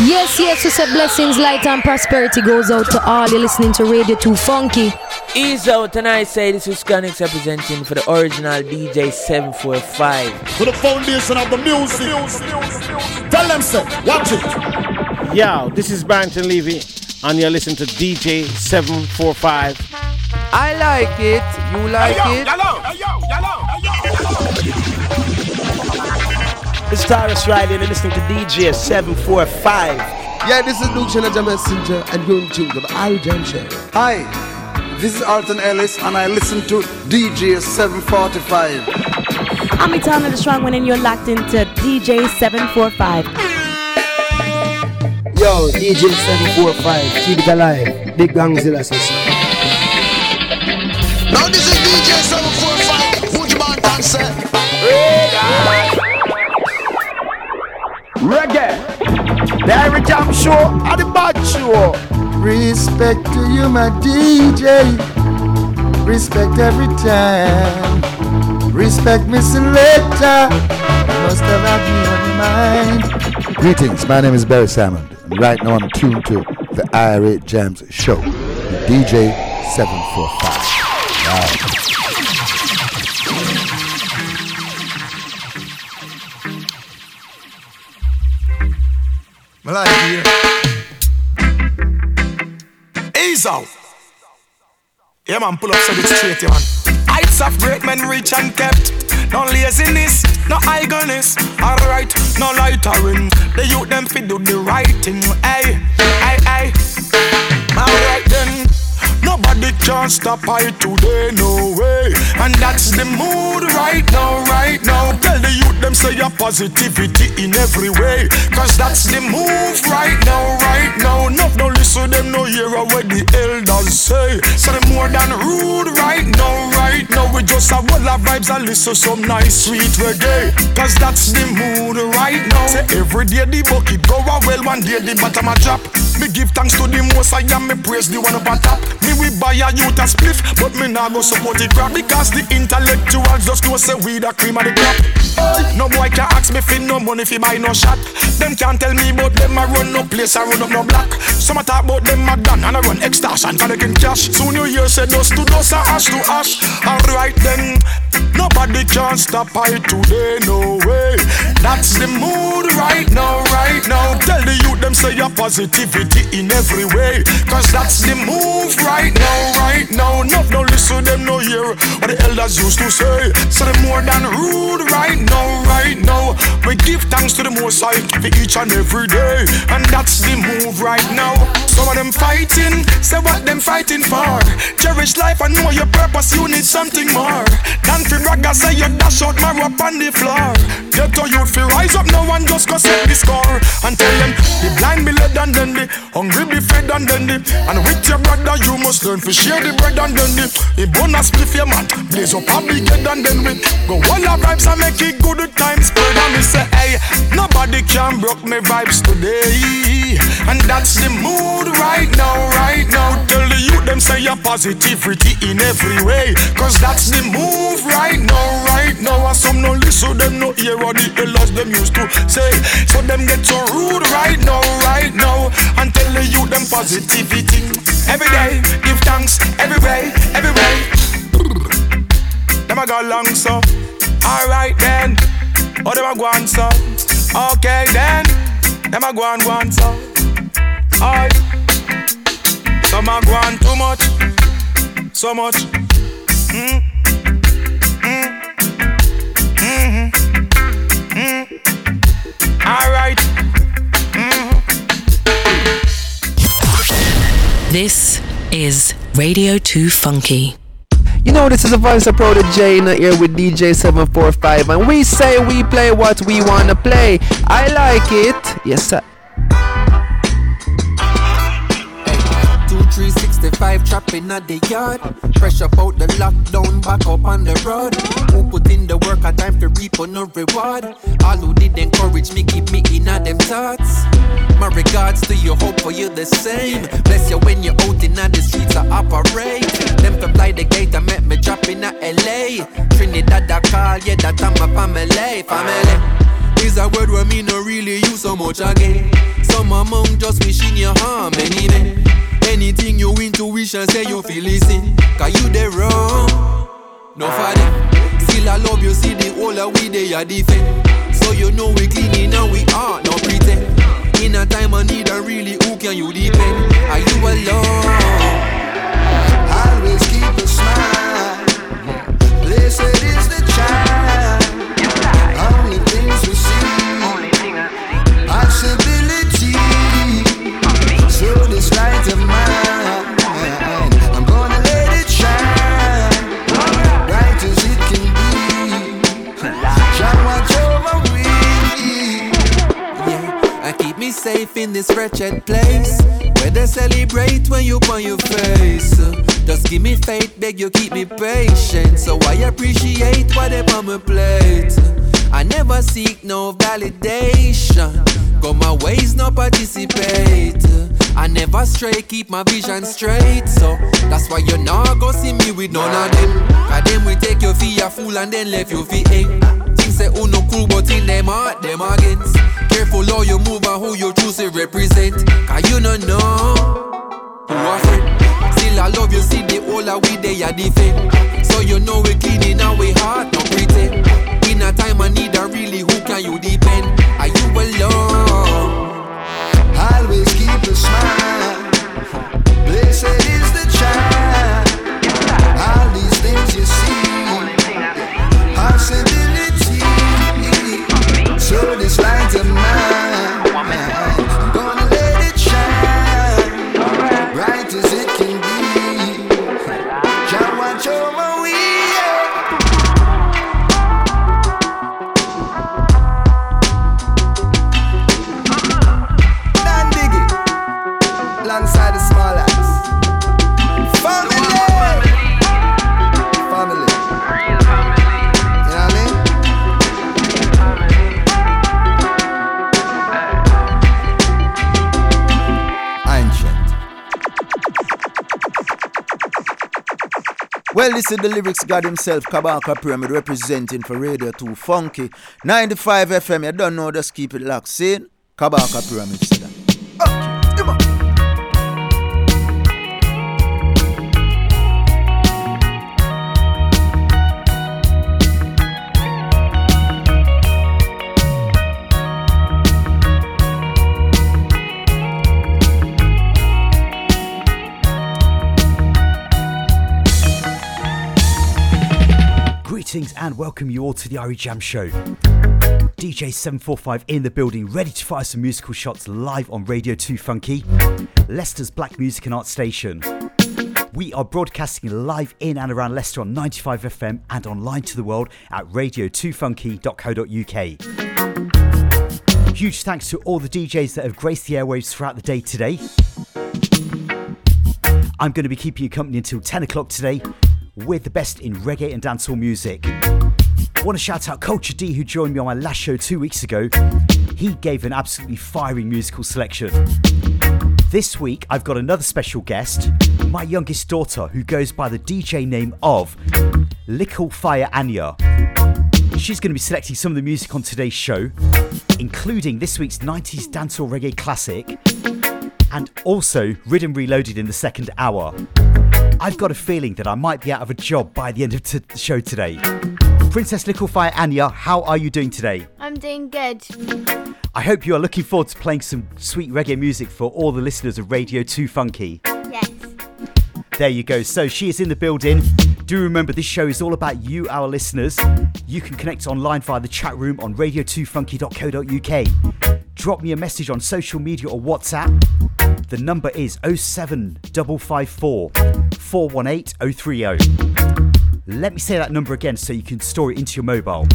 Yes, yes, we say blessings, light, and prosperity goes out to all you listening to Radio 2 Funky. Ease out, and I say this is Scanix representing for the original DJ 745. For the foundation of the music. Tell them, say, watch it. Yo, this is Barrington Levy, and you're listening to DJ 745. I like it. You like hey, yo, it? Yellow, hey, yo, yellow, It's Tarrus Riley, and you're listening to DJ 745. Yeah, this is Luke Challenger Messenger, and you're in tune to the Irie Jam Show. Hi, this is Alton Ellis, and I listen to DJ 745. I'm Etana the Strong One, and you're locked into DJ 745. Yo, DJ 745, keep it alive. Big Gangzilla session. Now this is DJ 745, Woodman Dancer. Reggae. The Irie Jam Show and the Bad Show. Respect to you, my DJ. Respect every time. Respect me selector. Must have had me on your mind. Greetings, my name is Barry Salmon, and right now I'm tuned to the Irie Jams Show with DJ 745. Wow. I like here. Ease. Yeah, man, pull up so it's straight, yeah, man. Heights of great men reach and kept. No laziness, no idleness. Alright, no loitering. The youth them fit do the right thing. Hey, hey, hey. Alright then. Nobody can stop I today, no way. And that's the mood right now, right now. Tell the youth them say your positivity in every way. Cause that's the move right now, right now. No, no listen them, no hear what the elders say. So they more than rude right now, right now. We just have one of vibes and listen some nice sweet reggae. Eh? Cause that's the mood right now. Say every day the bucket go a well, one day the bottom a drop. Me give thanks to the most I am, me praise the one up on top. Me we buy a youth a spliff, but me nah go support it crap because the intellectuals just know say we the cream of the crop. No boy can ask me for no money fi buy no shot. Them can't tell me about them a run no place, I run up no block. Some talk about them a done and I run extortion can cash. Soon you hear say dust to dust and ash to ash. Alright then, nobody can stop I today, no way. That's the mood right now, right now. Tell the youth them say your positivity in every way. Cause that's the move right now, right now. No, no listen them no hear what the elders used to say. So they more than rude right now, right now. We give thanks to the most high for each and every day. And that's the move right now. Some of them fighting, say what them fighting for. Cherish life and know your purpose, you need something more. Than fi bragga say you dash out my up on the floor. Get to youth fi rise up now and just go set the score. And tell them the blind be led and then the hungry be fed and then the and with your brother you must learn to share the bread and then the the bonus spliff your man blaze up a big head and then we go all our vibes and make it good times spread and me say hey nobody can broke me vibes today and that's the mood right now right now. Tell the youth them say your positivity in every way. Cause that's the move right now right now. And some no listen them no hear what the elders them used to say. So them get so rude right now right now. And tell the youth them positivity. Every day give thanks. Every way every way. Them a go long so. Alright then. Oh them a go on so. Okay then. Them a go on go on so. Alright some a go on too much so much mm. Mm. Mm-hmm. Mm. Alright. This is Radio 2 Funky. You know, this is a voice of Protoje here with DJ 745, and we say we play what we wanna play. I like it. Yes, sir. 365 trapping at the yard. Fresh up out the lockdown, back up on the road. Who put in the work, a time to reap on no reward. All who did encourage me, keep me in at them thoughts. My regards to you, hope for you the same. Bless you when you're out in the streets, I operate. Them to fly the gate, I met me drop in LA. Trinidad, I call, yeah, that I'm family. Family. Is a word where me no really use so much again. So Some among just wishing you harm anyway. Anything you intuition say you feel listen. Cause you the wrong. No father. Still I love you, see the whole of we they are defend. So you know we clean and we are no pretend. In a time I need a really who can you depend? Are you alone? Always keep a smile. Blessed is the child. Safe in this wretched place where they celebrate when you on your face. Just give me faith, beg you keep me patient. So I appreciate whatever on my plate. I never seek no validation. Go my ways, no participate. I never stray, keep my vision straight. So that's why you not go see me with none of them. Cause them we take your fee a fool and then left you fee. Things say who no cool, but in them heart, them against. Careful how you move and who you choose to represent. Cause you no know who a friend. Still I love you, see the whole of we they are defend. So you know we clean in our heart, no pretend. In a time I need a really, who can you depend? Are you alone? Always keep a smile. Blessed is the child. All these things you see. Possibility. This light of mine. Well, this is the lyrics God himself, Kabaka Pyramid, representing for Radio 2 Funky. 95 FM, you don't know, just keep it locked. See? Kabaka Pyramid Greetings and welcome you all to the Irie Jam Show. DJ 745 in the building, ready to fire some musical shots live on Radio 2 Funky, Leicester's Black Music and Art Station. We are broadcasting live in and around Leicester on 95 FM and online to the world at radio2funky.co.uk. Huge thanks to all the DJs that have graced the airwaves throughout the day today. I'm going to be keeping you company until 10 o'clock today with the best in reggae and dancehall music. I want to shout out Kulture D, who joined me on my last show two weeks ago. He gave an absolutely fiery musical selection. This week, I've got another special guest, my youngest daughter, who goes by the DJ name of Likkle Fyah Anya. She's going to be selecting some of the music on today's show, including this week's 90s dancehall reggae classic, and also Riddim Reloaded in the second hour. I've got a feeling that I might be out of a job by the end of t- the show today. Princess Likkle Fyah Anya, how are you doing today? I'm doing good. I hope you are looking forward to playing some sweet reggae music for all the listeners of Radio 2 Funky. Yes. There you go. So she is in the building. Do remember this show is all about you, our listeners. You can connect online via the chat room on radio2funky.co.uk. Drop me a message on social media or WhatsApp. The number is 07554 418 030. Let me say that number again so you can store it into your mobile.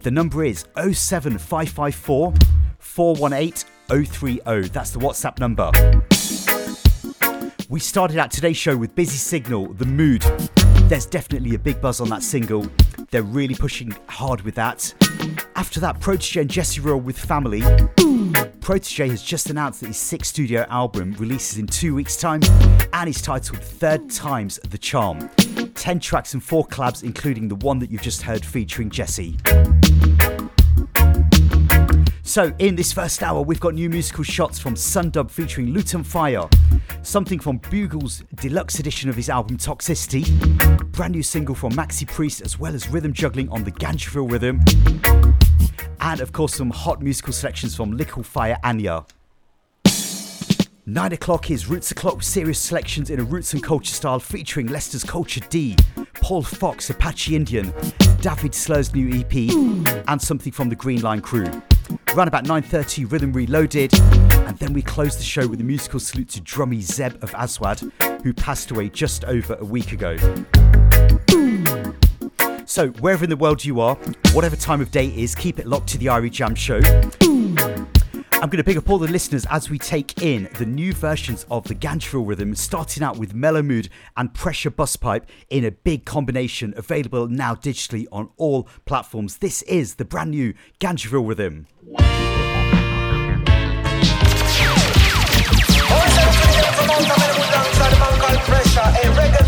The number is 07554 418 030. That's the WhatsApp number. We started out today's show with Busy Signal, The Mood. There's definitely a big buzz on that single. They're really pushing hard with that. After that, Protoje and Jesse Royal with Family. Protoje has just announced that his sixth studio album releases in two weeks' time and is titled Third Time's the Charm. 10 tracks and 4 collabs, including the one that you've just heard featuring Jesse. So, in this first hour, we've got new musical shots from Sundub featuring Luton Fyah, something from Bugle's deluxe edition of his album Toxicity, brand new single from Maxi Priest, as well as rhythm juggling on the Ganjaville rhythm, and of course, some hot musical selections from Likkle Fyah Anya. Nine o'clock is Roots O'Clock serious selections in a roots and culture style featuring Leicester's Kulture D, Paul Fox, Apache Indian, Dahvid Slur's new EP, and something from the Green Line crew. Around about 9.30, Riddim Reloaded, and then we close the show with a musical salute to Drummie Zeb of Aswad, who passed away just over a week ago. So, wherever in the world you are, whatever time of day it is, keep it locked to the Irie Jam Show. I'm going to pick up all the listeners as we take in the new versions of the Ganjaville rhythm, starting out with Mellow Mood and Pressure Busspipe in a big combination available now digitally on all platforms. This is the brand new Ganjaville rhythm. Ganja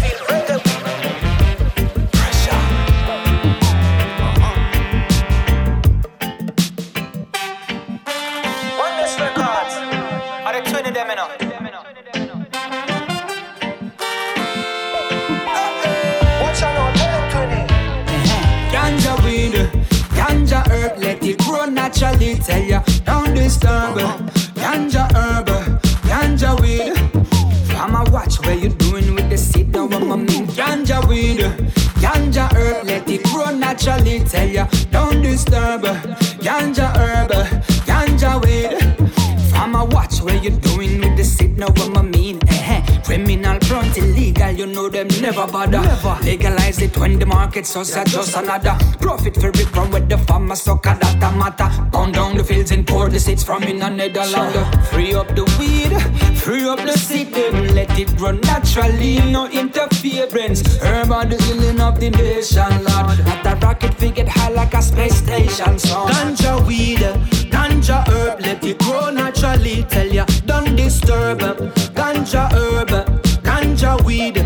naturally. Tell ya, don't disturb. Ganja herb, ganja weed. I'ma watch where you doing with the seed. Now I'm a mean ganja weed, ganja herb, let it grow naturally. Tell ya, don't disturb. Ganja herb, ganja weed. I'ma watch where you doing with the seed. Now I'm a mean. Eh, criminal front illegal, you know them never bother. Legalize it when the market so sad, just another profit for it from where the farmer sucker that a matter. Pound down the fields and pour the seeds from in a Netherlands. Free up the weed, free up the seed, let it grow naturally, no interference. Herb are the healing of the nation, Lord. Not a rocket fi get high like a space station. So ganja weed, ganja herb, let it grow naturally. Tell ya, don't disturb. Ganja herb, weed.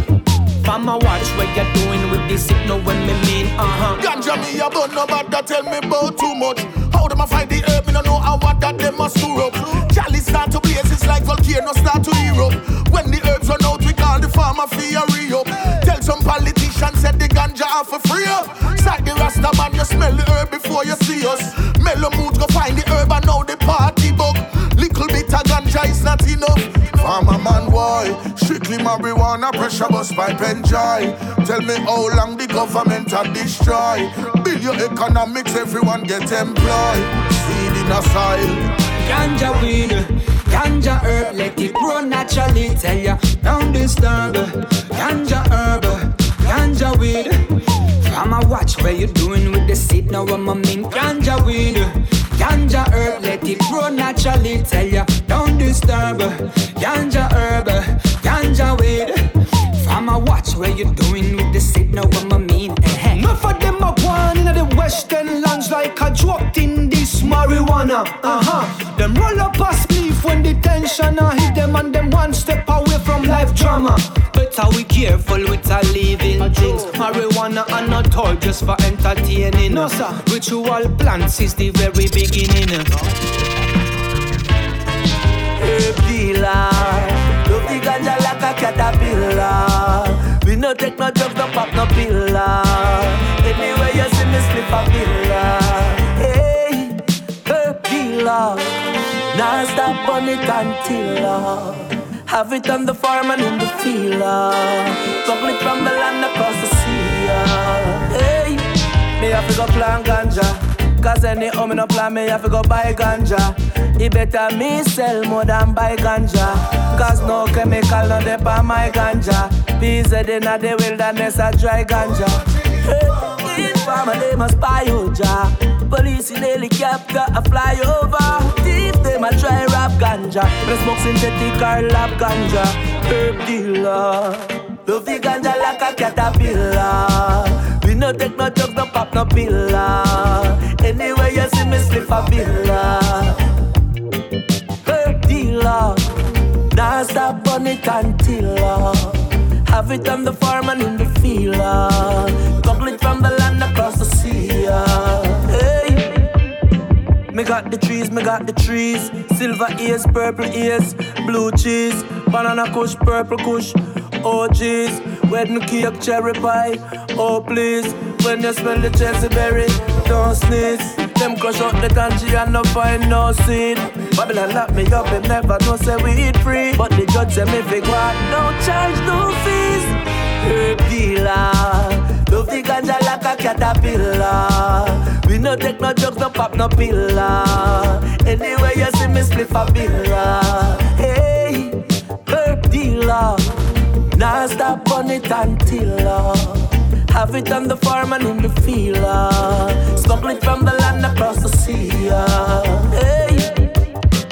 Farmer watch what you're doing with this, it know what me mean. Uh huh. Ganja me a bun, no matter tell me about too much. How them a find the herb, me no know how what that them a stir up. Jolly start to blaze, it's like volcano start to erupt. When the herbs run out, we call the farmer for a re-up. Tell some politicians said the ganja off for free up. Side the rasta man, you smell the herb before you see us. Mellow mood go find the herb and now the party bug. Little bit of ganja is not enough. Farmer man, why? Strictly marijuana, Pressure Busspipe enjoy. Tell me how long the government a destroy. Build your economics, everyone get employed. Seed in a soil. Ganja weed, ganja herb, let it grow naturally. Tell ya, don't disturb. Ganja herb, ganja weed. I'ma watch where you doing with the seed. Now I'm a mean ganja weed, ganja herb, let it grow naturally. Tell ya, disturb. Ganja herb, ganja weed. I'ma watch where you doing with the seed. Now I'm a mean. Enough of them a one in the western lands like I dropped in this marijuana. Uh huh. Them roll up a spliff when the tension a hit them and them one step away from life drama. Better we careful with our living things. Marijuana and not all just for entertaining. No sir. Ritual plants is the very beginning. Herb love the ganja like a caterpillar. We no take no drugs, no pop no pillar. Anyway you see me slip a pillar. Hey, dealer, now stop on it until have it on the farm and in the field. It from the land across the sea. Hey, me have to go plant ganja. Cause any home no plan me have to go buy ganja. It better me sell more than buy ganja. Cause no chemical no dep on my ganja. Peas in the wilderness a dry ganja. Hey, farmer they must buy your oh, jar. Police in helicopter a fly over. Thief them a try rap ganja. But smoke synthetic or lab ganja. Herb dealer. Love the ganja like a caterpillar. We no take no drugs, no pop no pillar. Anyway you see me slip a villa. Herb dealer. Now stop on it until have it on the farm and in the field. Couple it from the land across the sea. Hey. Me got the trees, me got the trees. Silver ears, purple ears, blue cheese, banana kush, purple kush. Oh jeez, wedding cake, cherry pie. Oh please, when you smell the Chelsea berry, don't sneeze. Them crush out the country and no find no seed. Babylon lock me up, him never know say we eat free. But the judge say me go out, no charge, no fees. Herb dealer, love the ganja like a caterpillar. We no take no drugs, no pop no pillar. Anyway you see me split a billa. Hey, herb dealer, now stop on it until. Uh, have it on the farm and in the field. Uh. Smuggle it from the land across the sea. Uh. Hey.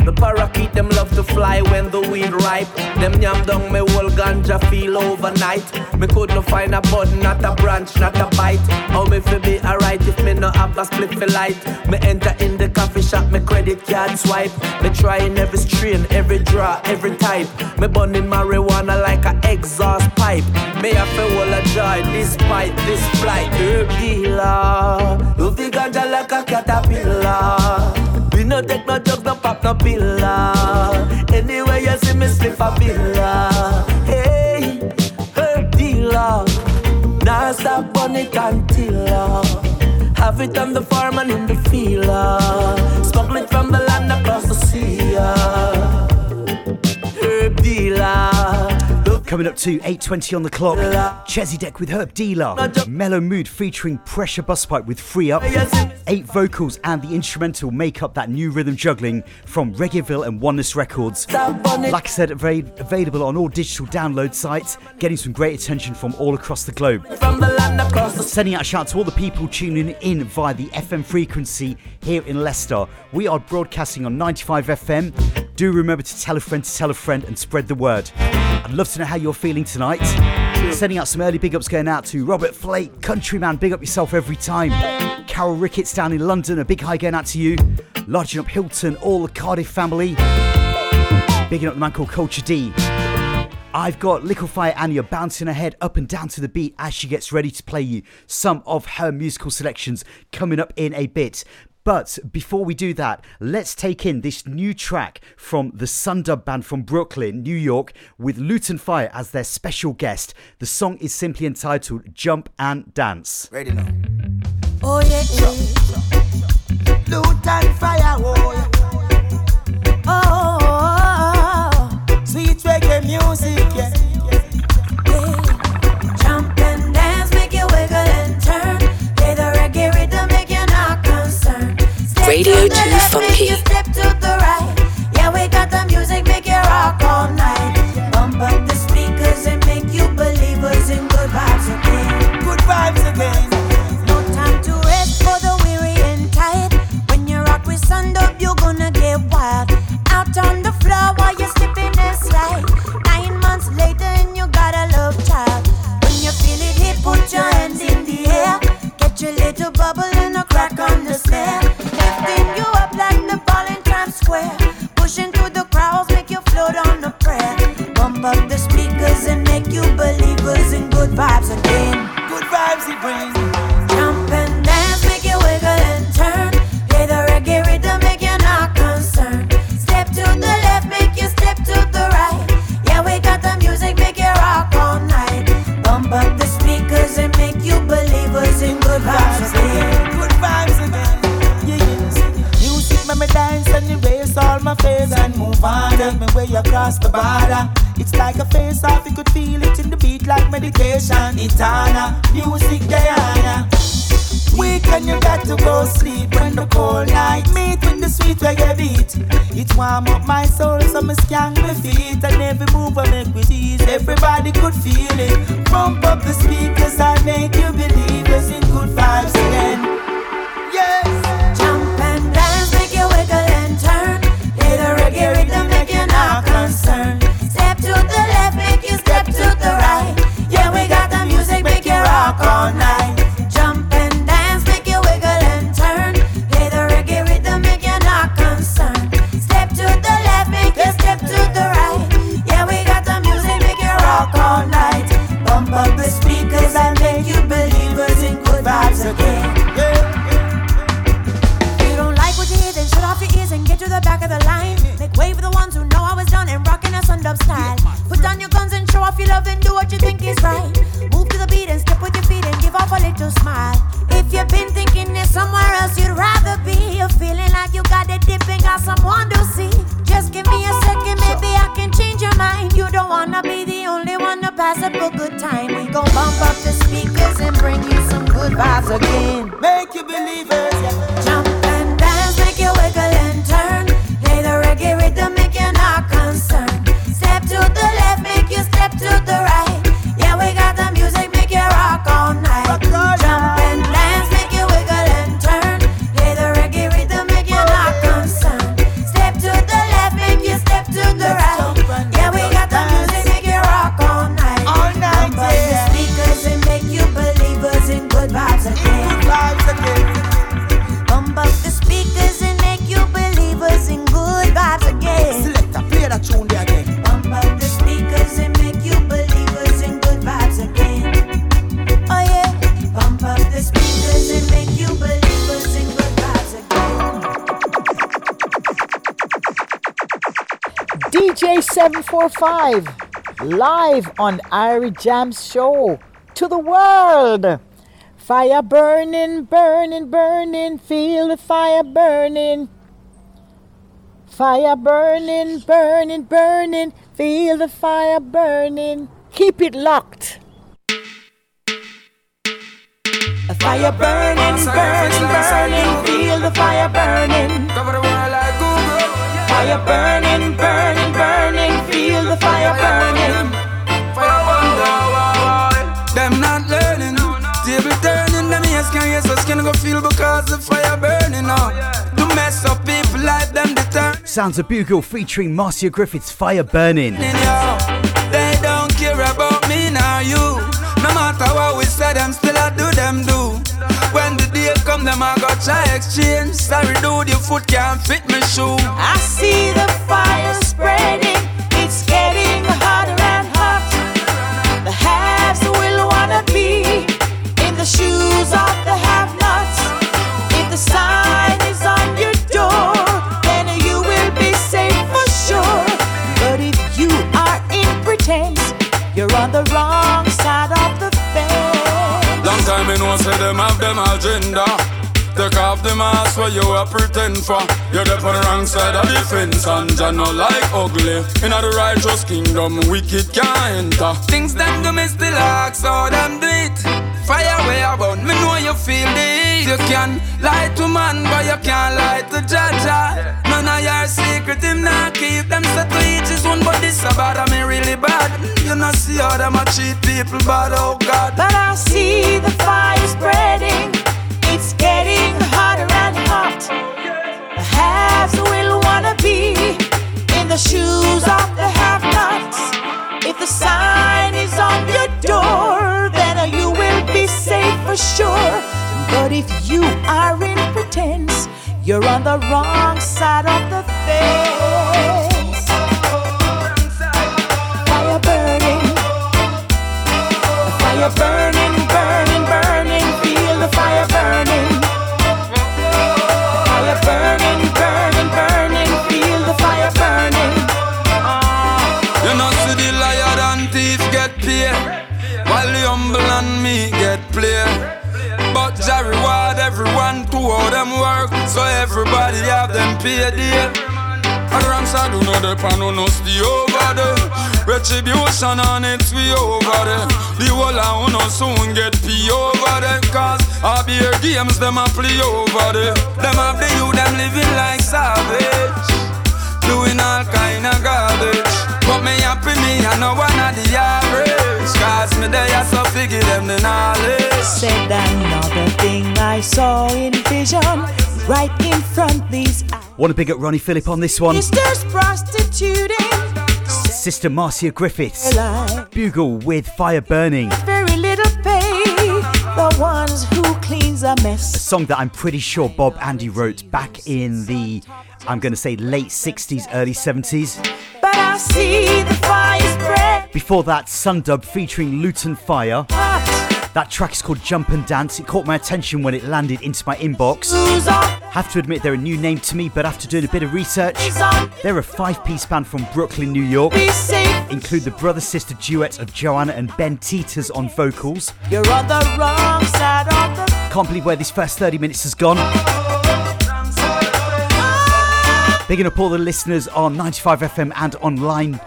The parakeet them love to fly when the weed ripe. Them yam down me whole ganja feel overnight. Me could not find a bud, not a branch, not a bite. How me fi be alright if me no have a split for light? Me enter in the coffee shop, me credit card swipe. Me trying every strain, every draw, every type. Me burning marijuana like a exhaust pipe. Me have to hold a joy despite this flight. Herb dealer, love the ganja like a caterpillar. We no take no drugs, no pop no pillar. Anyway you see me slip a pillar. Hey, herb dealer. Now stop until uh, have it on the farm and in the field. Smuggle it from the land across the sea. Herb dealer. Coming up to 8.20 on the clock, Chezidek with Herb Dealer, Mellow Mood featuring Pressure Busspipe with Free Up, eight vocals and the instrumental make up that new rhythm juggling from Reggaeville and Oneness Records. Like I said, available on all digital download sites, getting some great attention from all across the globe. Sending out a shout out to all the people tuning in via the FM frequency here in Leicester. We are broadcasting on 95 FM. Do remember to tell a friend to tell a friend and spread the word. I'd love to know how you're feeling tonight. Sending out some early big ups going out to Robert Flake, Countryman, big up yourself every time. Carol Ricketts down in London, a big hi going out to you. Lodging up Hilton, all the Cardiff family. Bigging up the man called Kulture D. I've got Likkle Fyah Anya bouncing her head up and down to the beat as she gets ready to play you some of her musical selections coming up in a bit. But before we do that, let's take in this new track from the Sundub band from Brooklyn, New York, with Luton Fyah as their special guest. The song is simply entitled Jump and Dance. Ready now. Oh yeah, yeah. Luton Fyah, oh yeah. Oh, oh, oh, oh. oh. sweet reggae music, yeah. yeah. Radio to the 2 left, make Funky. Float on a prayer. Bump up the speakers and make you believers in good vibes again. Good vibes it brings. Everybody could feel it. Pump up the speakers 745 live on Irie Jam's show to the world. Fire burning, burning, burning, feel the fire burning. Fire burning, burning, burning, feel the fire burning. Keep it locked. A fire burning, burning, burning, feel the fire burning. Sounds of Bugle featuring Marcia Griffiths Fire Burning. They don't care about me nor you. No matter what we say, them still I do them do. When the day come, them I got try exchange. Sorry, dude, your foot can't fit me shoe. I see the fire spreading, say them have them agenda. Take off the mask where you a pretend for. You're on the wrong side of the fence and you no like ugly. In the righteous kingdom, wicked can't enter. Things them do me still ask them do it. Fire way about me know you feel the heat. You can lie to man, but you can't lie to Jaja. None of your secret him not keep them set to each his one, but this about me really bad. You not see how them a cheat people, but oh God. But I see the fire spreading. It's getting hotter and hot. The haves will wanna be in the shoes of the have-nots. If the sign is on your door, then you will be safe for sure. But if you are in pretense, you're on the wrong side of the fence. Burning, burning, burning. Feel the fire burning. Burning, burning, burning. Feel the fire burning. Ah. You know, see the liar and get paid, while the humble and me get play. But reward everyone how them work, so everybody have them paid deal. And wrong side do know the pan no no stay over there. Retribution on its way over there. The whole of uno soon get pee over there. Cause all beer games them a play over there. Them have the youth them living like savage doing all kind of garbage. But me happy me, I know one of the average. Cause me there so figure them the knowledge. Said another thing I saw in vision right in front these eyes. Want to big up Ronnie Phillip on this one? Sister Marcia Griffiths. Bugle with Fire Burning. very little pay. The ones who cleans a mess. A song that I'm pretty sure Bob Andy wrote back in the, I'm going to say late 60s, early 70s. But I see the fire spread Before that, Sundub featuring Luton Fyah. Ah. That track is called Jump and Dance. It caught my attention when it landed into my inbox. Have to admit they're a new name to me, but after doing a bit of research, they're a five-piece band from Brooklyn, New York. Include the brother-sister duet of Joanna and Ben Teeters on vocals. You're on the wrong side of the Can't believe where this first 30 minutes has gone. Bigging up all the listeners on 95FM and online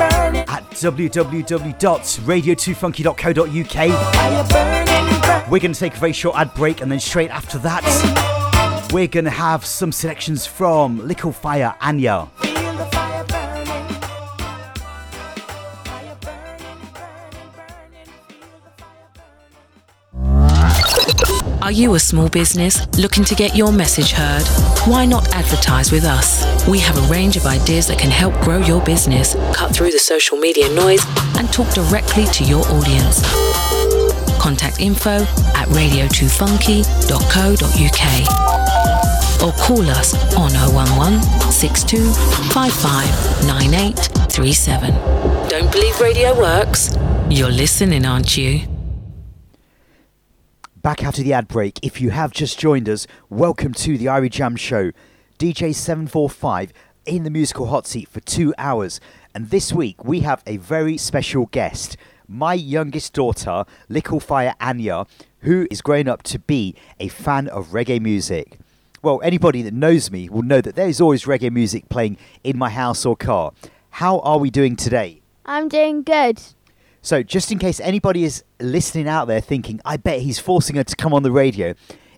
at www.radio2funky.co.uk. We're going to take a very short ad break and then straight after that, we're going to have some selections from Likkle Fyah Anya. Are you a small business looking to get your message heard? Why not advertise with us? We have a range of ideas that can help grow your business, cut through the social media noise, and talk directly to your audience. Contact info at radio2funky.co.uk or call us on 011 62 55 9837. Don't believe radio works? You're listening, aren't you? Back after the ad break, if you have just joined us, welcome to the Irie Jam Show. DJ 745 in the musical hot seat for two hours. And this week we have a very special guest, my youngest daughter, Likkle Fyah Anya, who is growing up to be a fan of reggae music. Well, anybody that knows me will know that there is always reggae music playing in my house or car. How are we doing today? I'm doing good. So, just in case anybody is listening out there thinking, I bet he's forcing her to come on the radio,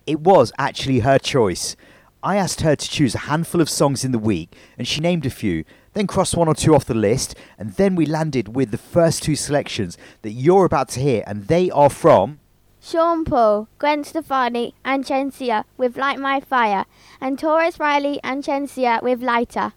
it was actually her choice. I asked her to choose a handful of songs in the week, and she named a few, then crossed one or two off the list, and then we landed with the first two selections that you're about to hear, and they are from. Sean Paul, Gwen Stefani, and Shenseea with Light My Fire, and Tarrus Riley and Shenseea with Lighter.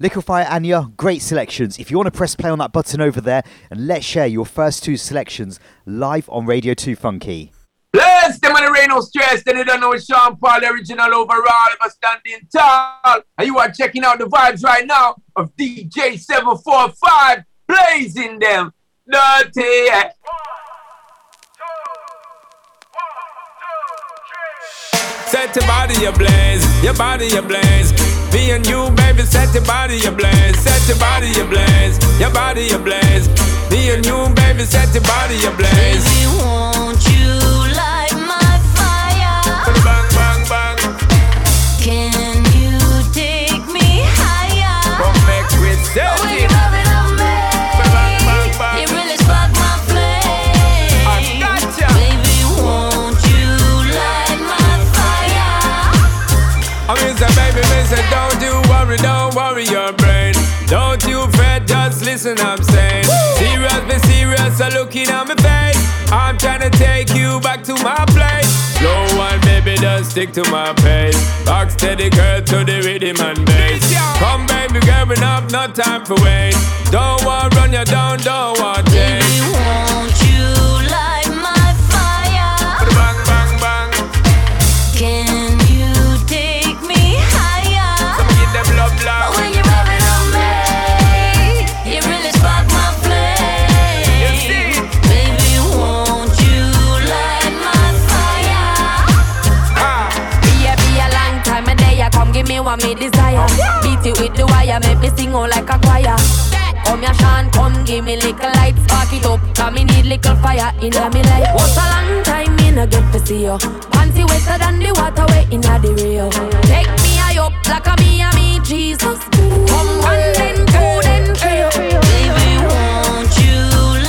Likkle Fyah Anya, great selections. If you want to press play on that button over there, and let's share your first two selections live on Radio 2 Funky. Bless them on the rain no stress. Then you don't know it's Sean Paul, the original overall, ever standing tall. And you are checking out the vibes right now of DJ 745, blazing them dirty. Set your body ablaze, your body ablaze. Me and you, baby, set your body ablaze, set your body ablaze, your body ablaze. Me and you, baby, set your body ablaze. Baby, won't you listen, I'm saying. Serious, be serious, I'm looking at my face. I'm trying to take you back to my place. Slow one, baby, just stick to my pace. Rock steady, girl, to the rhythm and bass. Come, baby, girl, up, no time for wait. Don't want run you down, don't want change. Baby, won't it with the wire, make me sing out like a choir. Come here, Sean, come give me little light, spark it up. Cause me need little fire in me life. What a long time me no get to see you. Panty wetter than the water way in the Rio. Take me high up like a me and me Jesus. Come one then two then three. Baby, won't you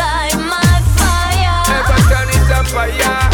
light my fire? Never turn it up fire.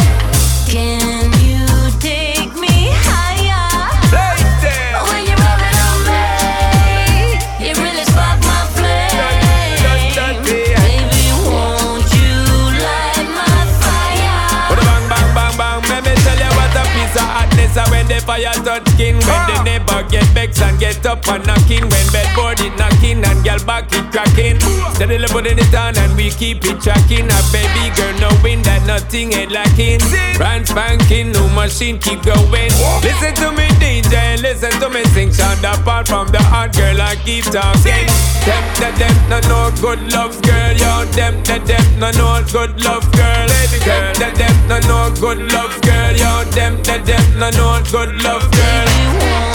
The fire touch skin. When the ah. neighbor get vexed and get up and knocking. When bedboard it knocking and girl back it cracking. Steadily putting it on and we keep it tracking. A baby girl knowing that nothing ain't lacking. Brand spanking, new machine keep going. Listen to me DJ, listen to me sing. Sound apart from the hard girl I keep talking. Them, them, them, no no good love girl, yo. Them, them, them, no no good love girl. Girl, them, them, no no good love girl, yo. Them, them, them, no no good love girl.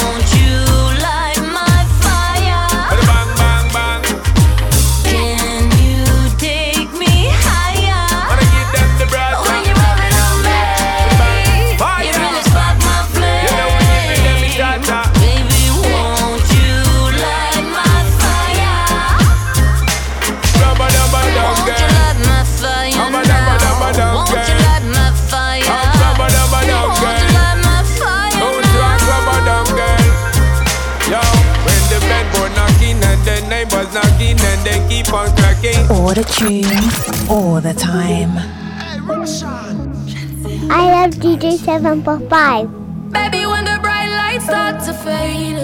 On cracking. All the tunes, all the time. I love DJ 745. Baby, when the bright lights start to fade,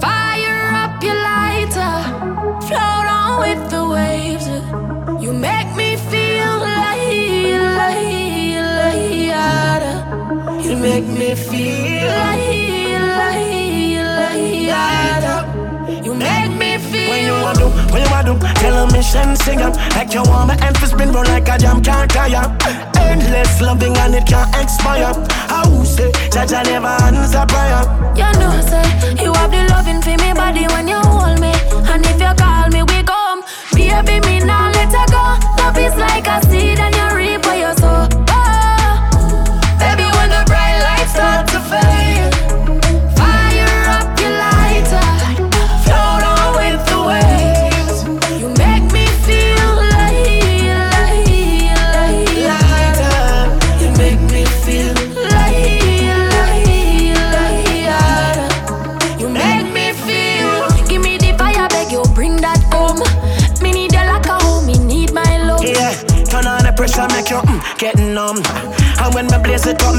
fire up your lighter, float on with the waves. You make me feel like, like, like, you make me feel like, like, like, when you want to, tell a mission, sing up Like you want my hand to spin round like a jam can't tire. Endless loving and it can't expire. I will say, Jaja never answer prayer. You know, say you have the loving for me body when you hold me, and if you call me, we come. Baby, me now let her go. Love is like a seed, and you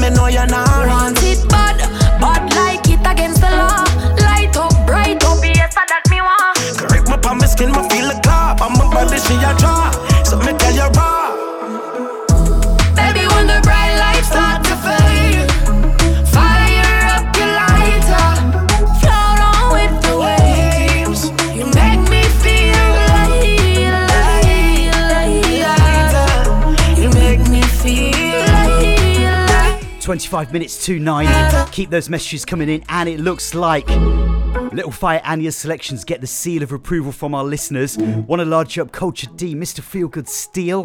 me know you're not Want it bad, bad like it against the law. Light up, bright up, yes, that me want. Grip my palm, my skin, me feel the clap On my body, she a draw 25 minutes to 9. Keep those messages coming in, and it looks like Likkle Fyah Anya's selections get the seal of approval from our listeners. Want to large up Kulture D, Mr. Feelgood Steel.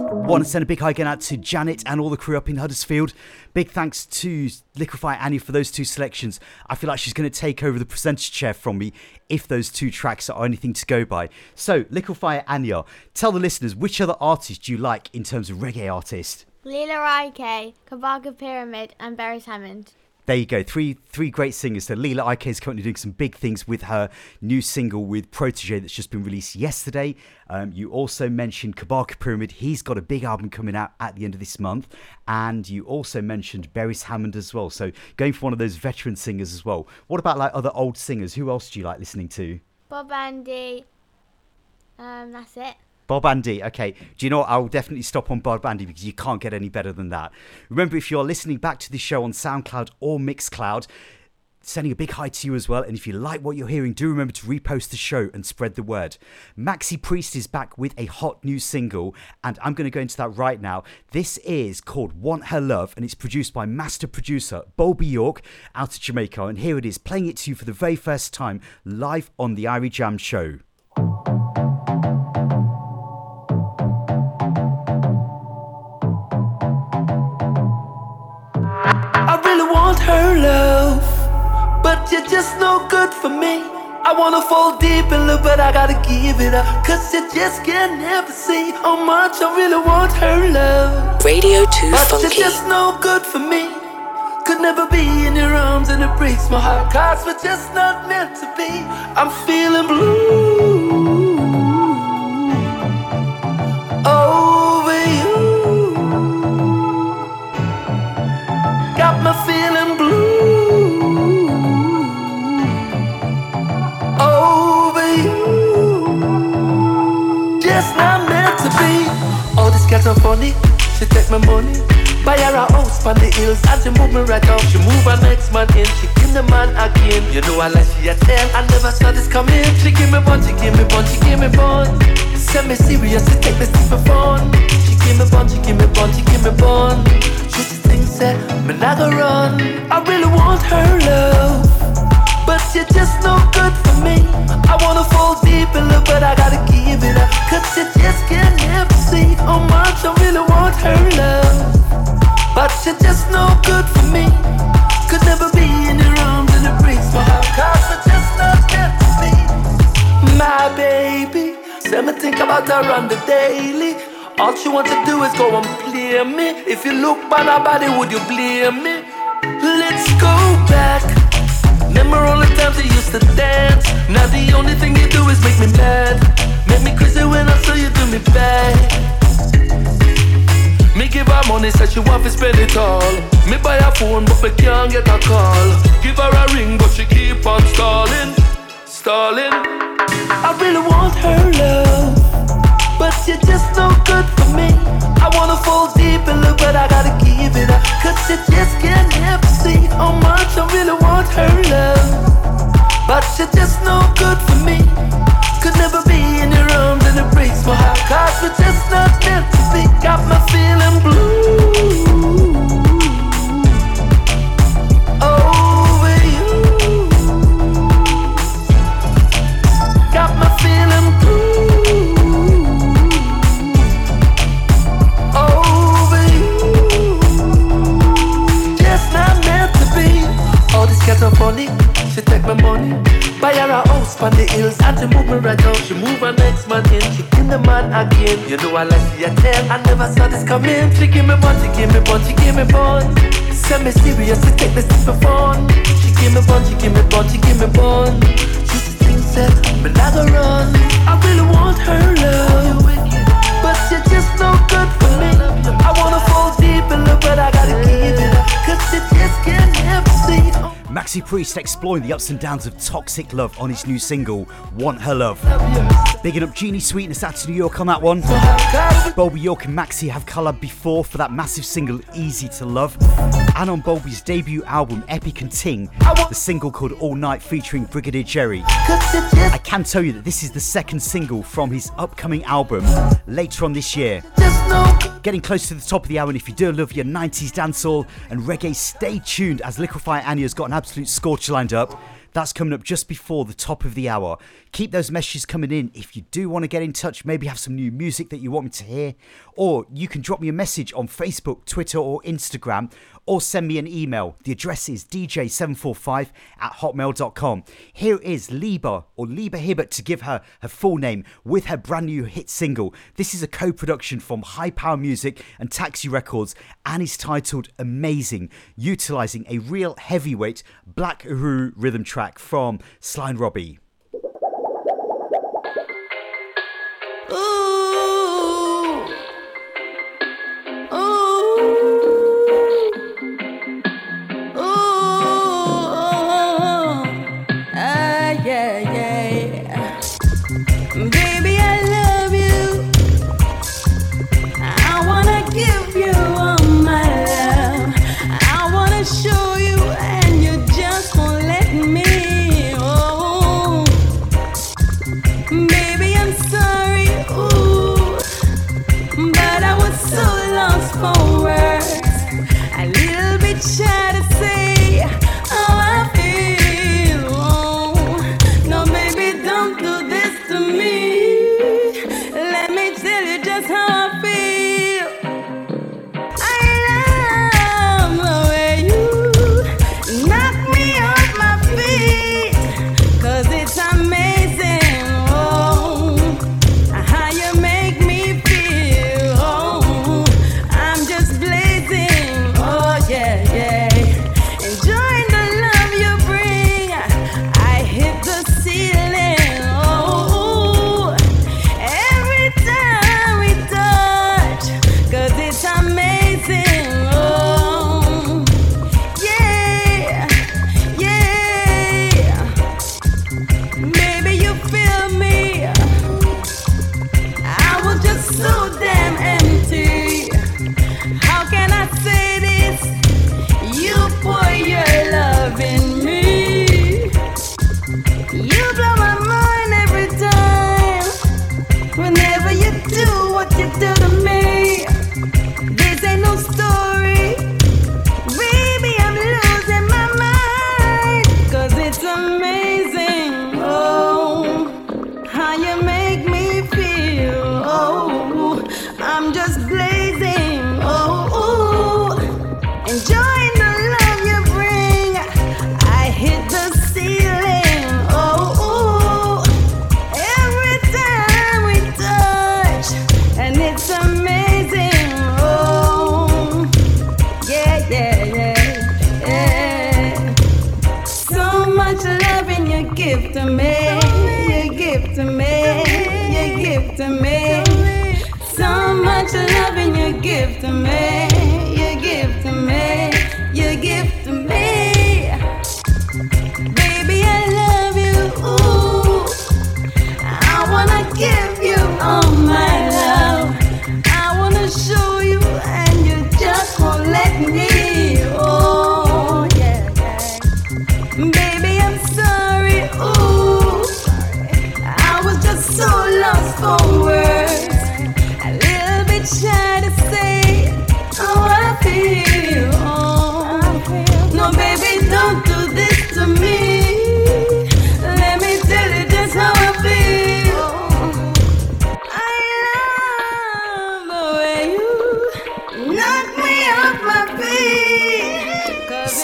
Want to send a big hi again out to Janet and all the crew up in Huddersfield. Big thanks to Likkle Fyah Anya for those two selections. I feel like she's going to take over the presenter chair from me if those two tracks are anything to go by. So, Likkle Fyah Anya, tell the listeners which other artists you like in terms of reggae artist? Lila Iké, Kabaka Pyramid, and Beres Hammond. There you go, three three great singers. So Lila Iké is currently doing some big things with her new single with Protoje that's just been released yesterday. Um, you also mentioned Kabaka Pyramid. He's got a big album coming out at the end of this month. And you also mentioned Beres Hammond as well. So going for one of those veteran singers as well. What about like other old singers? Who else do you like listening to? Bob Andy. Um, that's it. Bob Andy, okay. Do you know what? I'll definitely stop on Bob Andy because you can't get any better than that. Remember, if you're listening back to the show on SoundCloud or Mixcloud, sending a big hi to you as well. And if you like what you're hearing, do remember to repost the show and spread the word. Maxi Priest is back with a hot new single, and I'm going to go into that right now. This is called Want Her Love, and it's produced by master producer Bobby York out of Jamaica. And here it is, playing it to you for the very first time live on the Irie Jam Show. You're just no good for me. I wanna fall deep in love, but I gotta give it up. Cause you just can never see how much I really want her love. Radio 2 But Funky. you're just no good for me. Could never be in your arms and it breaks my heart. Cause we're just not meant to be. I'm feeling blue This girls funny, she take my money. Buy her a house on the hills and she move me right out. She move her next man in, she give the man again. You know I like she a tell, I never saw this coming. She give me bun, she give me bun, she give me bun. Send me serious, she take this for fun. She give me bun, she give me bun, she give me bun. She just thinks that me not go run. I really want her love. You're just no good for me. I wanna fall deep in love, but I gotta give it up. Cause you just can't never see how much I really want her love. But you're just no good for me. Could never be in your arms and it breaks my heart. Cause we're just not meant to be. My baby. Say me think about her on the daily. All she wants to do is go and play me. If you look by her body, would you blame me? Let's go back. Remember all the times you used to dance. Now the only thing you do is make me mad. Make me crazy when I saw you do me bad. Me give her money, said she want to spend it all. Me buy her phone, but me can't get a call. Give her a ring, but she keep on stalling, stalling. I really want her love, but you're just no good for me. I wanna fall deep in love, but I gotta give it up. Cause you just can't never see how much I really want her love. But you're just no good for me. Could never be in your arms and it breaks my heart. Cause we're just not meant to be. Got me feeling blue. Over you. Got me feeling blue. This ghetto funny. She take my money. Buy her a house on the hills and she move me right out. She move her next man in. She give the man again. You know I like she a tell. I never saw this coming. She give me bun, she give me bun, she give me bun. Send me serious, she take this for fun. She give me bun, she give me bun, she give me bun. She just thinks that me go run. I really want her love, but you're just no good for me. I wanna fall deep in love, but I gotta give it up. Cause you just can't never see. Maxi Priest exploring the ups and downs of toxic love on his new single, Want Her Love. Bigging up Genie Sweetness out to New York on that one. Bobby York and Maxi have collabed before for that massive single, Easy to Love. And on Bobby's debut album, Epic and Ting, the single called All Night featuring Brigadier Jerry. I can tell you that this is the second single from his upcoming album later on this year. Getting close to the top of the hour, and if you do love your 90s dancehall and reggae, stay tuned as Likkle Fyah Anya's got an absolute scorcher lined up. That's coming up just before the top of the hour. Keep those messages coming in if you do want to get in touch, maybe have some new music that you want me to hear, or you can drop me a message on Facebook, Twitter, or Instagram, or send me an email. The address is dj745 at hotmail.com. Here is Leba, or Leba Hibbert to give her her full name, with her brand new hit single. This is a co production from High Power Music and Taxi Records and is titled Amazing, utilizing a real heavyweight Black Uhuru rhythm track from Sly and Robbie. Ooh.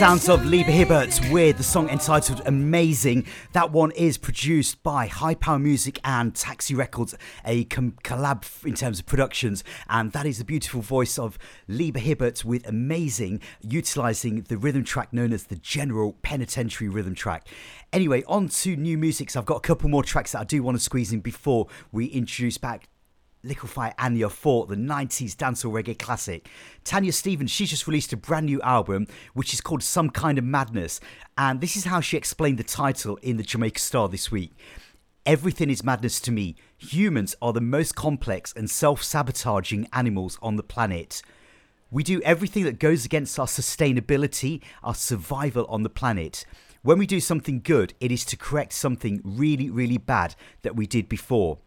Sounds of Leba Hibbert with the song entitled Amazing. That one is produced by High Power Music and Taxi Records, a com- collab in terms of productions. And that is the beautiful voice of Leba Hibbert with Amazing, utilizing the rhythm track known as the General Penitentiary Rhythm Track. Anyway, on to new music. So I've got a couple more tracks that I do want to squeeze in before we introduce back Likkle Fyah Anya for the 90s dancehall reggae classic. Tanya Stephens, she's just released a brand new album which is called Some Kind of Madness, and this is how she explained the title in the Jamaica Star this week. Everything is madness to me. Humans are the most complex and self sabotaging animals on the planet. We do everything that goes against our sustainability, our survival on the planet. When we do something good, it is to correct something really, really bad that we did before.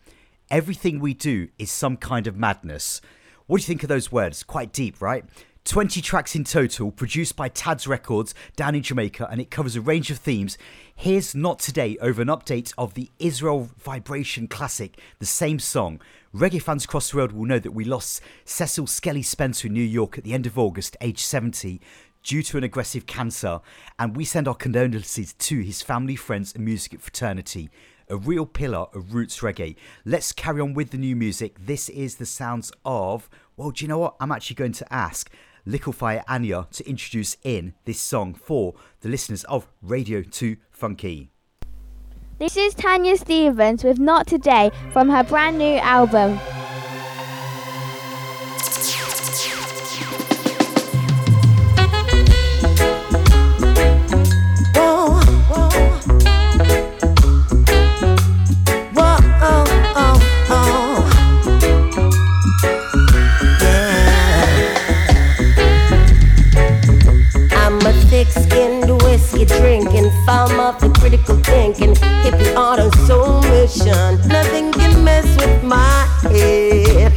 Everything we do is some kind of madness. What do you think of those words? Quite deep, right? 20 tracks in total, produced by Tad's Records down in Jamaica, and it covers a range of themes. Here's Not Today over an update of the Israel Vibration classic, the same song. Reggae fans across the world will know that we lost Cecil Skelly Spencer in New York at the end of August, aged 70, due to an aggressive cancer, and we send our condolences to his family, friends, and music fraternity a real pillar of roots reggae. Let's carry on with the new music. This is the sounds of, well, do you know what? I'm actually going to ask Likkle Fyah Anya to introduce in this song for the listeners of Radio 2 Funky. This is Tanya Stephens with Not Today from her brand new album. Thick-skinned whiskey drinking, farm of the critical thinking, hippie on a soul mission. Nothing can mess with my head.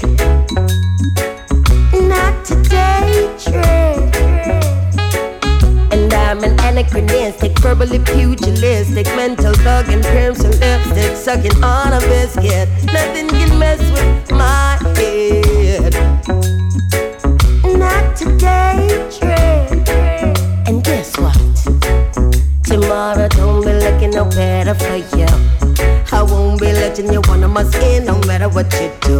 Not today, Trey. And I'm an anachronistic, verbally pugilistic, mental thug and crimson lipstick, sucking on a biscuit. Nothing can mess with my head. Not today, Trey. And guess what? Tomorrow don't be looking no better for you. I won't be letting you under my skin no matter what you do.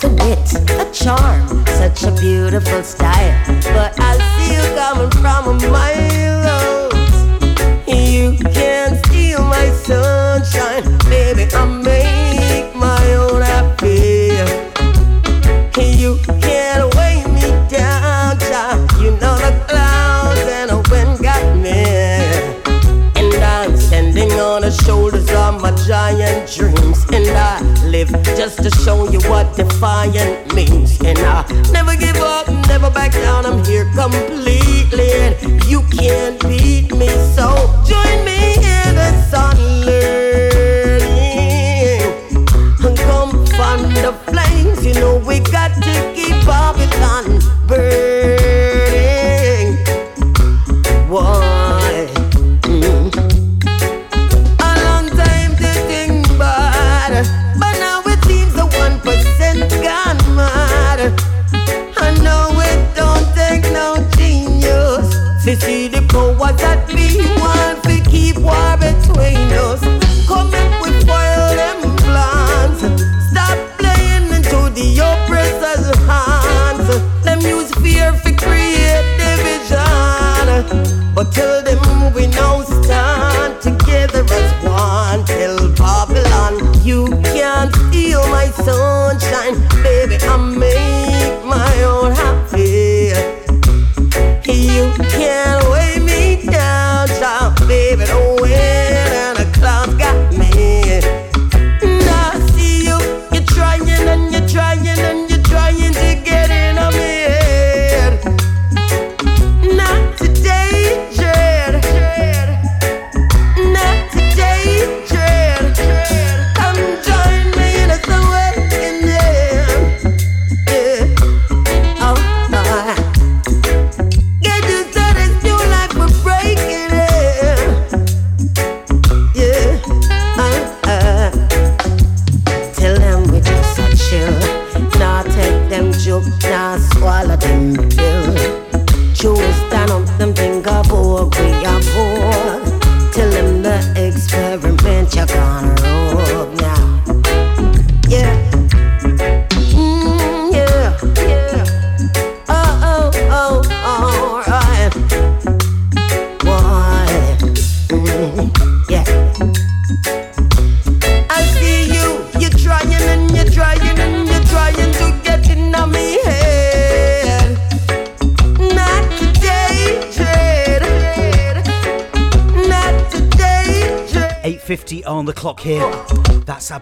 The wit, a charm, such a beautiful style. But I see you coming from a mile. You can't steal my sunshine, baby. I make my own happy. You just to show you what defiant means. And I never give up, never back down. I'm here completely. And you can't beat me. So join me in the sun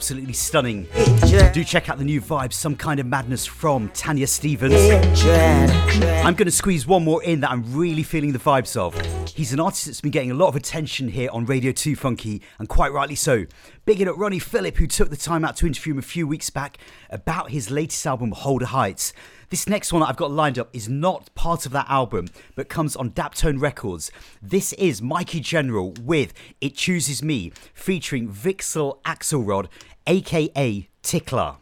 absolutely stunning. Do check out the new vibe, Some Kind of Madness from Tanya Stephens. I'm going to squeeze one more in that I'm really feeling the vibes of. He's an artist that's been getting a lot of attention here on Radio 2 Funky, and quite rightly so. Bigging up Ronnie Phillip, who took the time out to interview him a few weeks back about his latest album, Holder Heights. This next one I've got lined up is not part of that album, but comes on Daptone Records. This is Mikey General with It Chooses Me, featuring Vixel Axelrod, aka Tickler.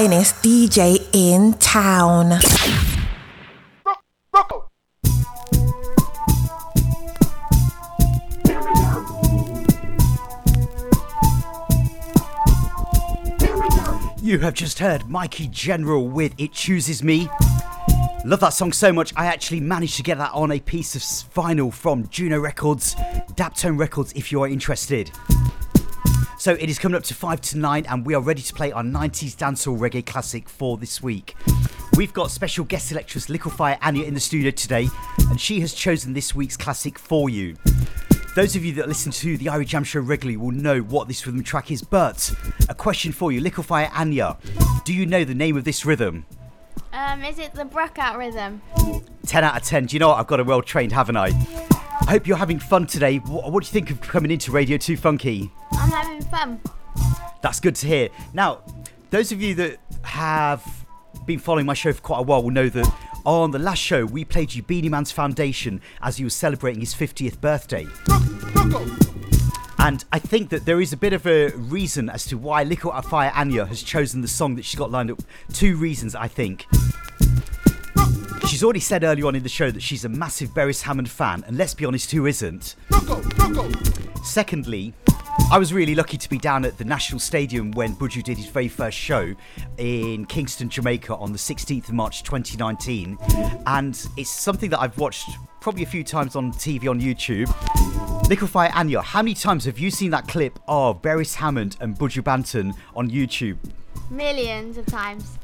finest DJ in town. You have just heard Mikey General with It Chooses Me. Love that song so much, I actually managed to get that on a piece of vinyl from Juno Records, Daptone Records, if you are interested. So it is coming up to 5 to 9, and we are ready to play our 90s dancehall reggae classic for this week. We've got special guest selectress Likkle Fyah Anya in the studio today, and she has chosen this week's classic for you. Those of you that listen to the Irie Jam Show regularly will know what this rhythm track is, but a question for you, Likkle Fyah Anya. Do you know the name of this rhythm? Um, is it the Brookout rhythm? 10 out of 10. Do you know what? I've got a well trained, haven't I? I hope you're having fun today. What, what do you think of coming into Radio 2 Funky? Fun. That's good to hear. Now, those of you that have been following my show for quite a while will know that on the last show we played you Beenie Man's Foundation as he was celebrating his 50th birthday. And I think that there is a bit of a reason as to why Likkle Fyah Anya has chosen the song that she's got lined up. Two reasons, I think. She's already said earlier on in the show that she's a massive Beres Hammond fan, and let's be honest, who isn't? Secondly, I was really lucky to be down at the National Stadium when Buju did his very first show in Kingston, Jamaica on the 16th of March 2019. And it's something that I've watched probably a few times on TV on YouTube. Likkle Fyah Anya, how many times have you seen that clip of Beres Hammond and Buju Banton on YouTube? Millions of times.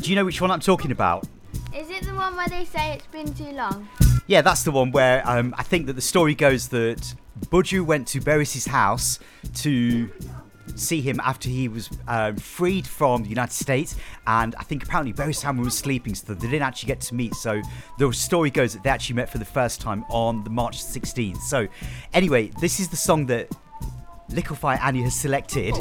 Do you know which one I'm talking about? Is it the one where they say it's been too long? Yeah, that's the one where um, I think that the story goes that Buju went to Beres' house to see him after he was um, freed from the United States, and I think apparently Beres Hammond was sleeping, so they didn't actually get to meet. So the story goes that they actually met for the first time on the March 16th. So anyway, this is the song that Likkle Fyah Anya has selected.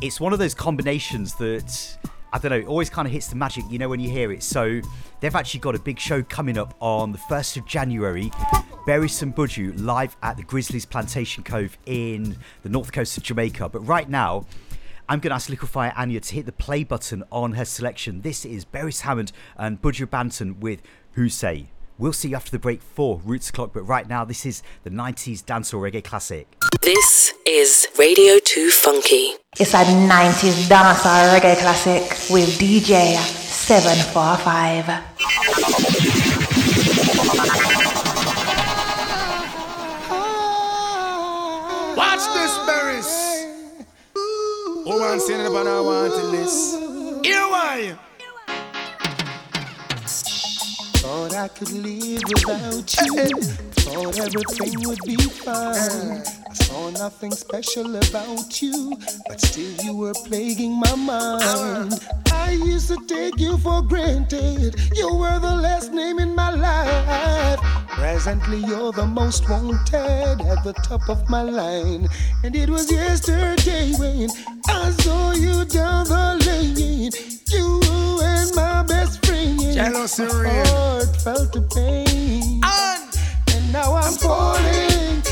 It's one of those combinations that I don't know, it always kind of hits the magic, you know, when you hear it. So they've actually got a big show coming up on the 1st of January. Beres and Buju live at the Grizzly's Plantation Cove in the north coast of Jamaica. But right now, I'm going to ask Likkle Fyah Anya to hit the play button on her selection. This is Beres Hammond and Buju Banton with Who Say. We'll see you after the break for Roots Clock, but right now, this is the 90s dancehall reggae classic. This is Radio 2 Funky. It's a 90s dancehall reggae classic with DJ 745. Watch this, Beres. Who wants to but I want to listen. Here why? Thought I could live without you. Thought everything would be fine. I saw nothing special about you, but still you were plaguing my mind. I used to take you for granted. You were the last name in my life. Presently, you're the most wanted at the top of my line. And it was yesterday when I saw you down the lane. You and my best friend. Jealousy My heart felt the pain. And now I'm falling in love all over again. Yeah. How could I ever doubt that you were my friend? I'm falling in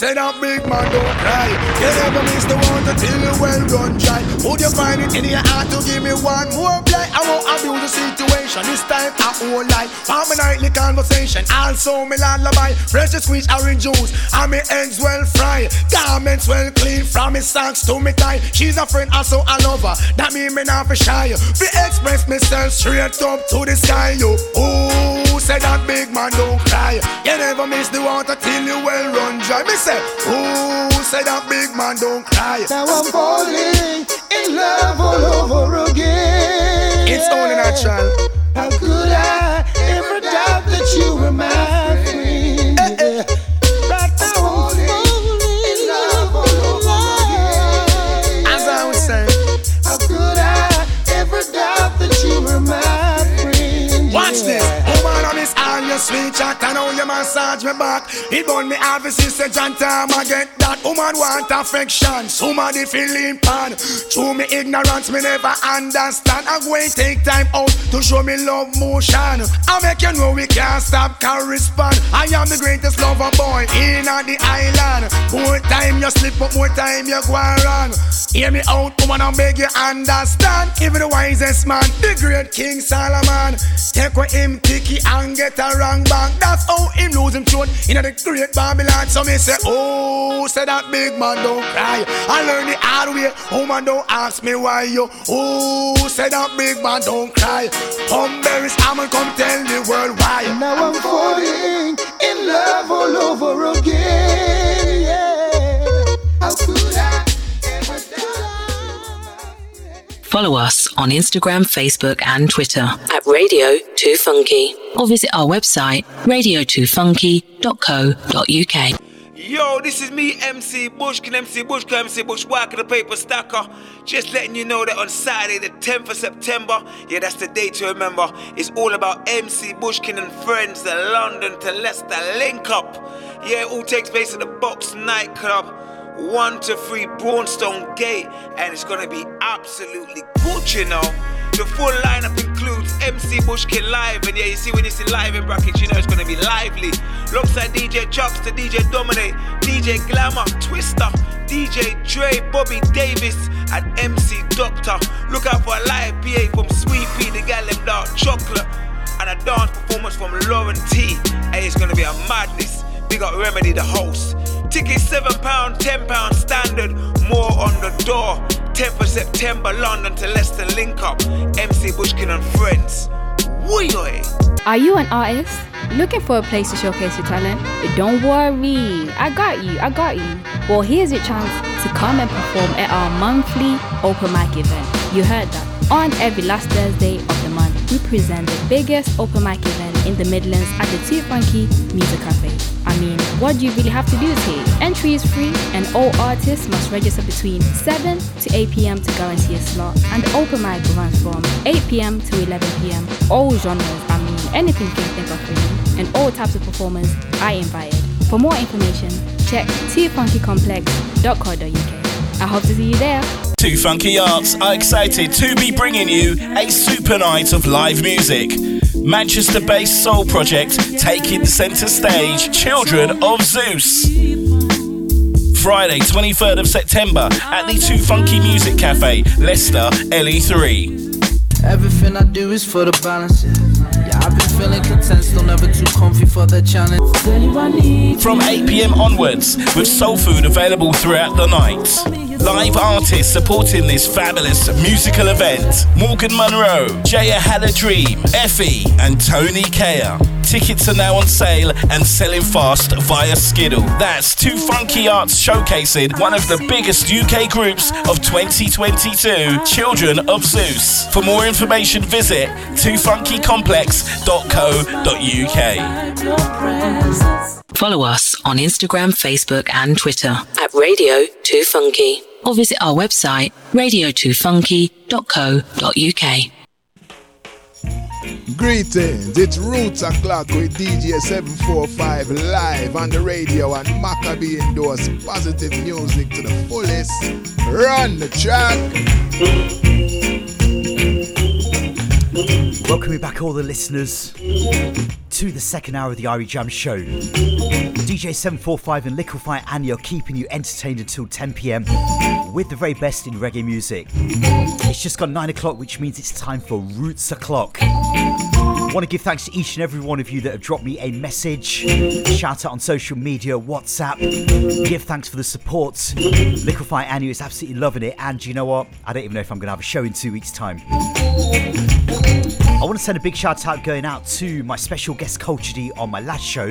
say that big man don't cry. You never miss the to till you well run dry. Would you find it in your heart to give me one more play? I won't abuse the situation. This time I won't lie. For my nightly conversation. Also me lullaby. Fresh squeeze orange juice. And me eggs well fried. Garments well clean. From me socks to me tie. She's a friend, also a lover. That mean me not for shy. Fi express myself straight up to the sky. You. Oh, say that big man don't cry. You never miss the water till you well run dry. Me say, oh, say that big man don't cry. Now I'm falling in love all over again. It's only natural. How could I ever doubt that you were my miss all your sweet chat. I know your massage me back. It burn me half a sister John time I get that woman want affection. Somebody feeling pan. Through me ignorance, me never understand. I'm going take time out to show me love motion. I make you know we can't stop, can respond. I am the greatest lover boy in the island. More time you slip up, more time you go wrong. Hear me out, woman, I beg you understand. Even the wisest man, the great King Solomon, take what him picky and get a wrong bank. That's how him lose him throat in the great Babylon. So me say, oh, say that big man don't cry. I learn the hard way. Oh, Woman don't ask me why you. Oh, say that big man don't cry. Come berries, I'ma come tell the world why. Now I'm falling in love all over again. Follow us on Instagram, Facebook, and Twitter at Radio 2 Funky or visit our website radio2funky.co.uk. Yo, this is me, MC Bushkin, MC Bushkin, MC Bushwhacker, the paper stacker. Just letting you know that on Saturday, the 10th of September, yeah, that's the day to remember. It's all about MC Bushkin and friends, the London to Leicester link up. Yeah, it all takes place at the Box nightclub. 1 to 3 Braunstone Gate, and it's gonna be absolutely good, you know. The full lineup includes MC Bushkin live, and yeah, you see when you see live in brackets, you know it's gonna be lively. Looks Alongside DJ Chucks, the DJ Dominate, DJ Glamour, Twister, DJ Dre, Bobby Davis, and MC Doctor. Look out for a live PA from Sweet Pea, the gal dark chocolate, and a dance performance from Lauren T. Hey, it's gonna be a madness. We got Remedy, the host. Tickets £7, £10 standard, more on the door. 10th of September, London to Leicester link up. MC Bushkin and friends. Are you an artist? Looking for a place to showcase your talent? Don't worry, I got you, I got you. Well, here's your chance to come and perform at our monthly open mic event. You heard that. On every last Thursday of the month, we present the biggest open mic event in the Midlands at the Too Funky Music Cafe. I mean, what do you really have to do is here? Entry is free, and all artists must register between 7 to 8 pm to guarantee a slot. And the open mic runs from 8 pm to 11 pm. All genres, I mean, anything you can think of really, and all types of performers I invited. For more information, check tfunkycomplex.co.uk. I hope to see you there. Two Funky Arts are excited to be bringing you a super night of live music. Manchester based soul project taking the centre stage, Children of Zeus. Friday, 23rd of September at the Two Funky Music Cafe, Leicester, LE3. Everything I do is for the balance, yeah. Yeah, I've been feeling content, still never too comfy for the challenge. From 8 pm onwards, with soul food available throughout the night. Live artists supporting this fabulous musical event Morgan Monroe, Jaya Had a Dream, Effie, and Tony Kea. Tickets are now on sale and selling fast via Skiddle. That's Two Funky Arts showcasing one of the biggest UK groups of 2022, Children of Zeus. For more information, visit twofunkycomplex.co.uk. Follow us on Instagram, Facebook, and Twitter at Radio 2 Funky or visit our website radio2funky.co.uk. Greetings, it's Roots O'Clock with DJ 745 live on the radio and Maccabee endorse positive music to the fullest. Run the track. Welcome back, all the listeners, to the second hour of the Irie Jam Show. DJ 745 and Likkle Fyah Anya are keeping you entertained until 10 pm with the very best in reggae music. It's just got 9 o'clock, which means it's time for Roots O'Clock. I want to give thanks to each and every one of you that have dropped me a message, shout out on social media, WhatsApp, give thanks for the support. Likkle Fyah Anya is absolutely loving it, and you know what? I don't even know if I'm going to have a show in two weeks' time. I want to send a big shout out going out to my special guest Kulture D on my last show.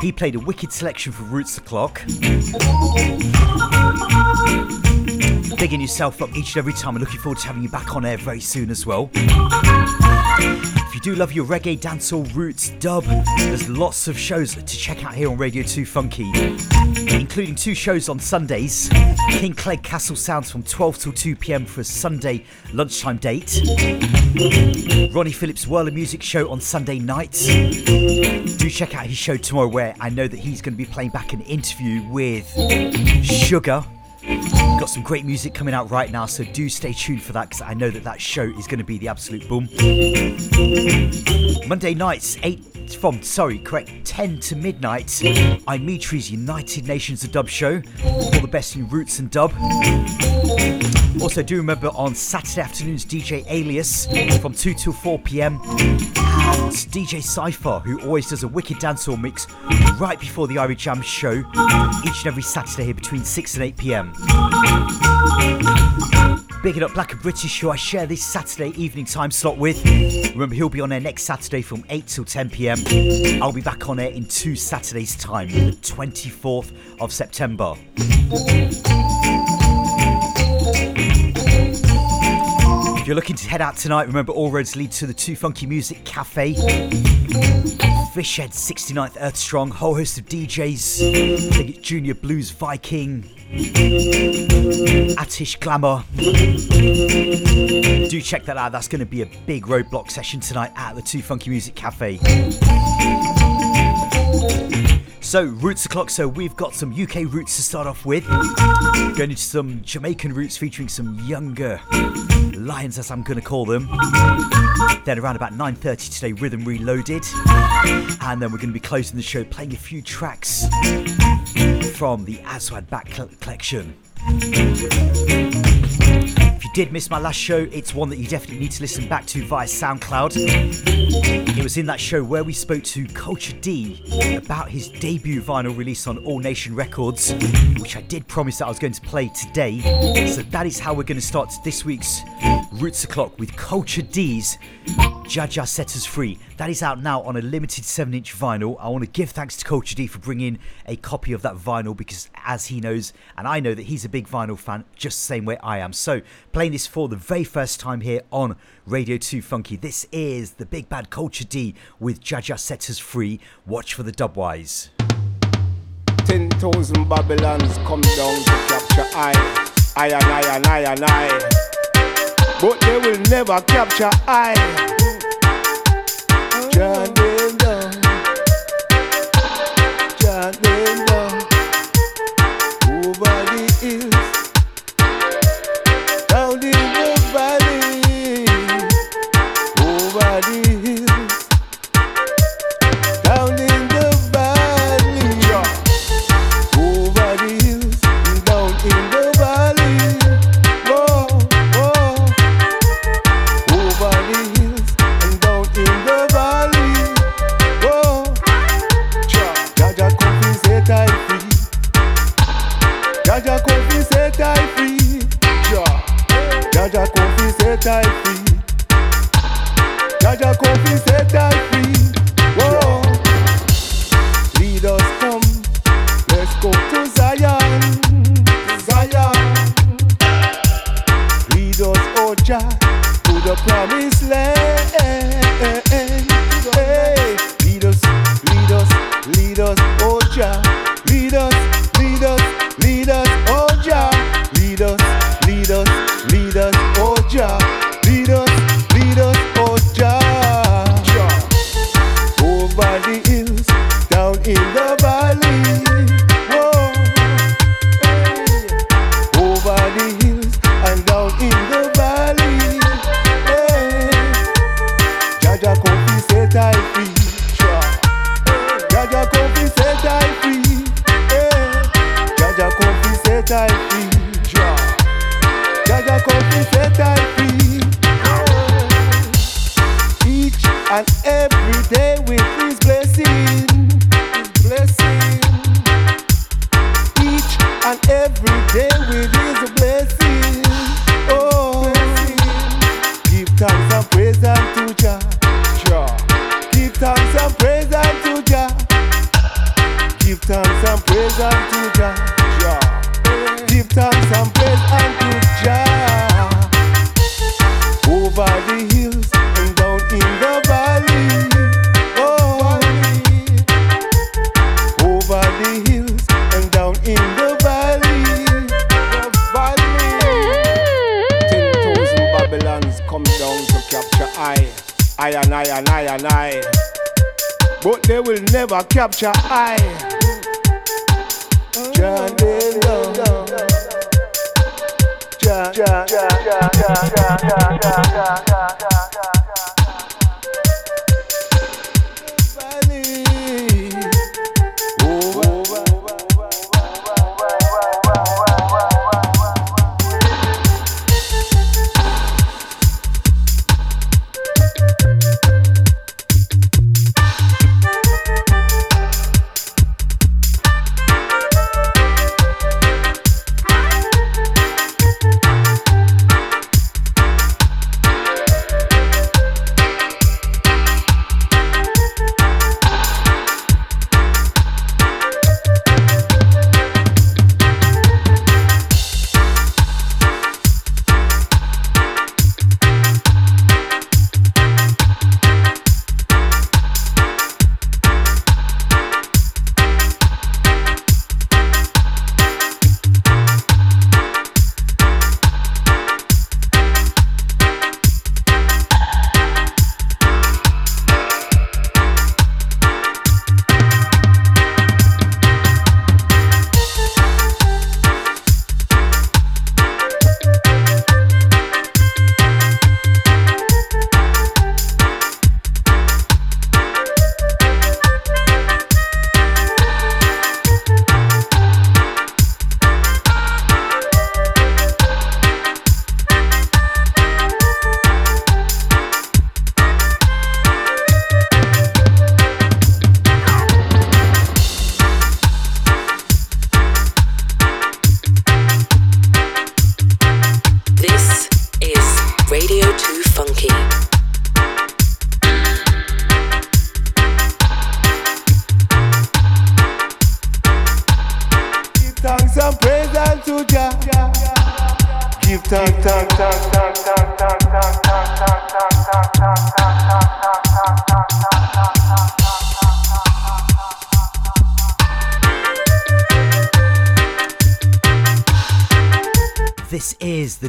He played a wicked selection for Roots O'Clock. Bigging yourself up each and every time. I'm looking forward to having you back on air very soon as well. If you do love your reggae, dancehall, roots, dub, there's lots of shows to check out here on Radio 2 Funky, including two shows on Sundays. King Clegg Castle Sounds from 12 till 2 pm for a Sunday lunchtime date. Ronnie Phillips' of Music show on Sunday nights. Do check out his show tomorrow, where I know that he's going to be playing back an interview with Sugar. Got some great music coming out right now, so do stay tuned for that because I know that that show is going to be the absolute boom. Monday nights, 8 from, sorry, correct, 10 to midnight, I'm Mitri's United Nations of Dub show. All the best in roots and dub. Also, do remember on Saturday afternoons, DJ Alias from 2 till 4 pm. And DJ Cypher, who always does a wicked dancehall mix right before the Irie Jam show, each and every Saturday here between 6 and 8 pm. Bigging up Black and British, who I share this Saturday evening time slot with. Remember, he'll be on air next Saturday from 8 till 10 pm. I'll be back on air in two Saturdays' time, the 24th of September. If you're looking to head out tonight, remember all roads lead to the Too Funky Music Cafe. Fishhead 69th Earth Strong, whole host of DJs. They get Junior Blues Viking, Atish Glamour. Do check that out. That's going to be a big roadblock session tonight at the Too Funky Music Cafe. So, roots o'clock. So, we've got some UK roots to start off with. Going into some Jamaican roots featuring some younger lions, as I'm going to call them. Then, around about 9:30 today, Riddim Reloaded, and then we're going to be closing the show playing a few tracks from the Aswad Back Collection. If you did miss my last show, it's one that you definitely need to listen back to via SoundCloud. It was in that show where we spoke to Kulture D about his debut vinyl release on All Nation Records, which I did promise that I was going to play today. So that is how we're going to start this week's Roots O'Clock with Kulture D's Jaja Set Us Free. That is out now on a limited 7 inch vinyl. I want to give thanks to Kulture D for bringing a copy of that vinyl because, as he knows, and I know that he's a big vinyl fan, just the same way I am. So, playing this for the very first time here on Radio 2 Funky. This is the Big Bad Kulture D with Jaja Set Us Free. Watch for the dubwise. 10,000 Babylons come down to capture I. I and I and I and I. But they will never capture I. John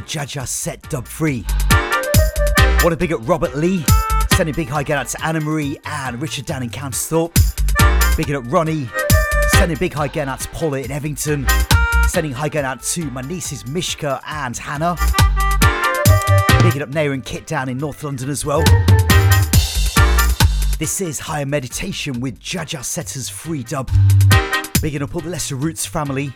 Jaja Set Dub free. Want to big up Robert Lee. Sending big high get out to Anna Marie and Richard down in Countesthorpe. Bigging up Ronnie. Sending big high get out to Paula in Evington. Sending high get out to my nieces Mishka and Hannah. Bigging up Nair and Kit down in North London as well. This is Higher Meditation with Jaja Setters Free Dub. Bigging up all the Lesser Roots family.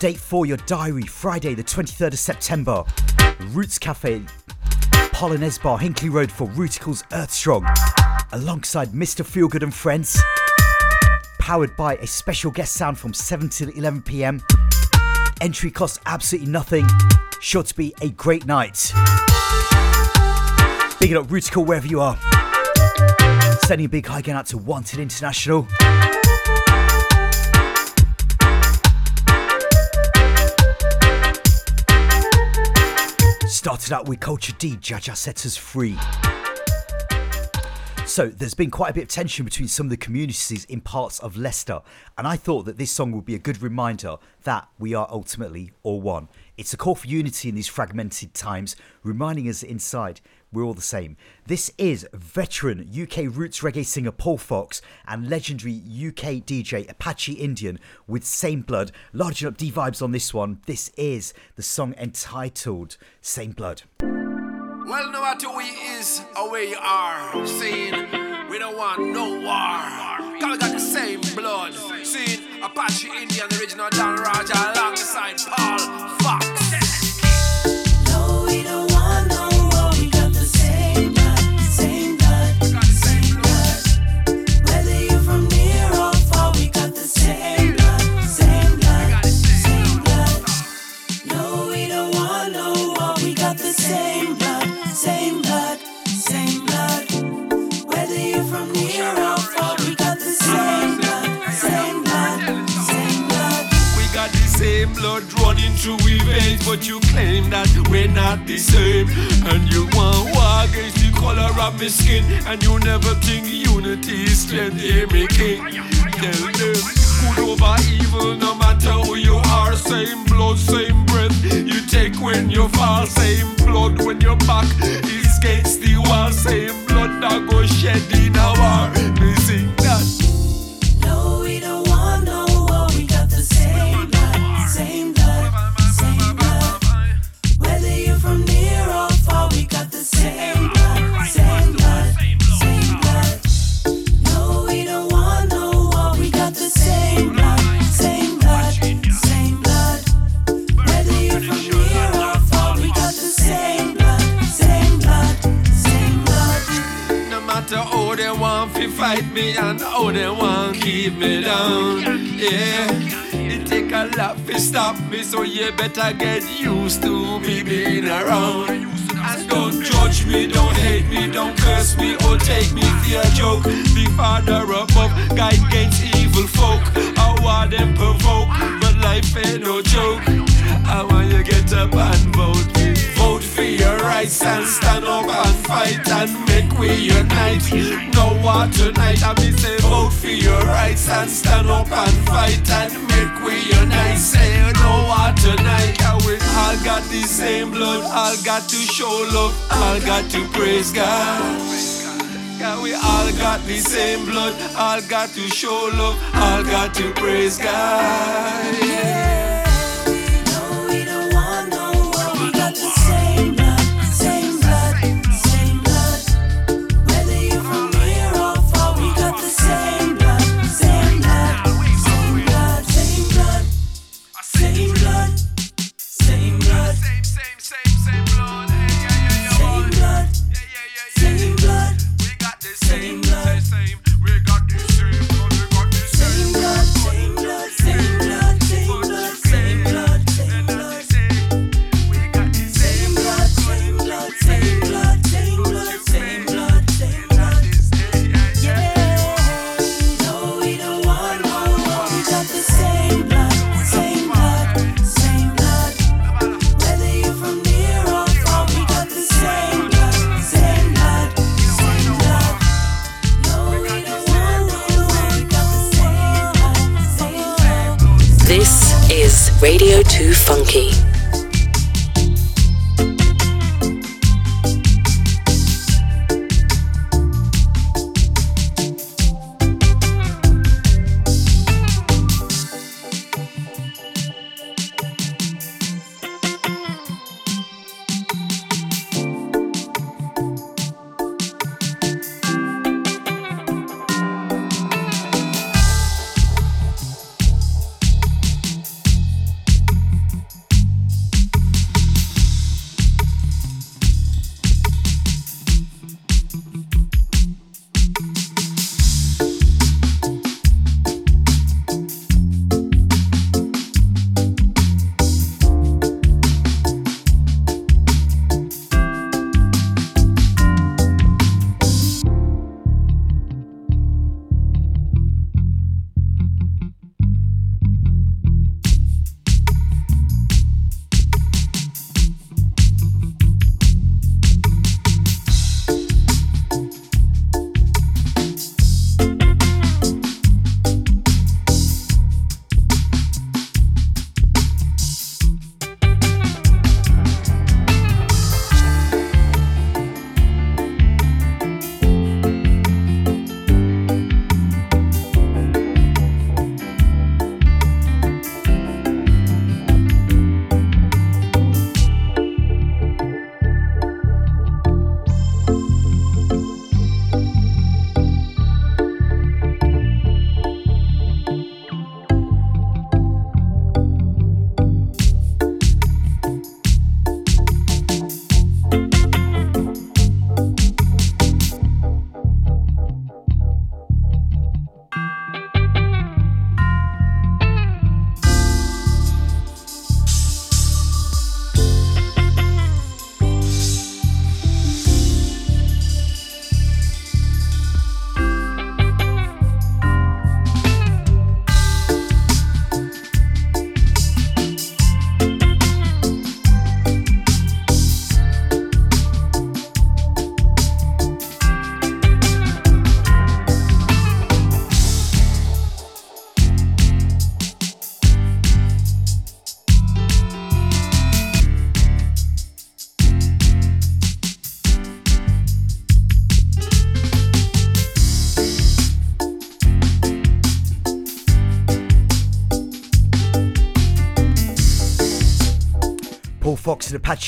Date for your diary, Friday, the 23rd of September. Roots Cafe, Polonaise Bar, Hinckley Road for Rooticles Earthstrong. Alongside Mr. Feelgood and Friends. Powered by a special guest sound from 7 till 11 pm. Entry costs absolutely nothing. Sure to be a great night. Big it up, Rooticle, wherever you are. Sending a big hi again out to Wanted International. Started out with Kulture D, Jaja Sets Us Free. So, there's been quite a bit of tension between some of the communities in parts of Leicester, and I thought that this song would be a good reminder that we are ultimately all one. It's a call for unity in these fragmented times, reminding us inside we're all the same. This is veteran UK roots reggae singer Paul Fox and legendary UK DJ Apache Indian with Same Blood. Larging up D vibes on this one. This is the song entitled Same Blood. Well, no matter we is or you are, seeing we don't want no war. Cause we got the same blood. Seeing Apache Indian, original Don Raja, alongside Paul same blood running through we veins, but you claim that we're not the same. And you want war against the color of my skin, and you never think unity is strength. Hear me, king. Tell them good over evil, no matter who you are. Same blood, same breath. You take when you fall, same blood when your back is against the wall. Same blood that go shed in a war. Me that. Me, so you better get used to me being around. Don't judge me, don't hate me, don't curse me, or take me for a joke. The Father above, guide against evil folk. I want them provoke, but life ain't no joke. I want you get up and vote. Rights and stand up and fight and make we unite. No war tonight, I mean say vote for your rights and stand up and fight and make we unite. Say no war tonight, we all got the same blood, all got to show love, all got to praise God. Yeah, we all got the same blood, all got to show love, all got to praise God. Yeah.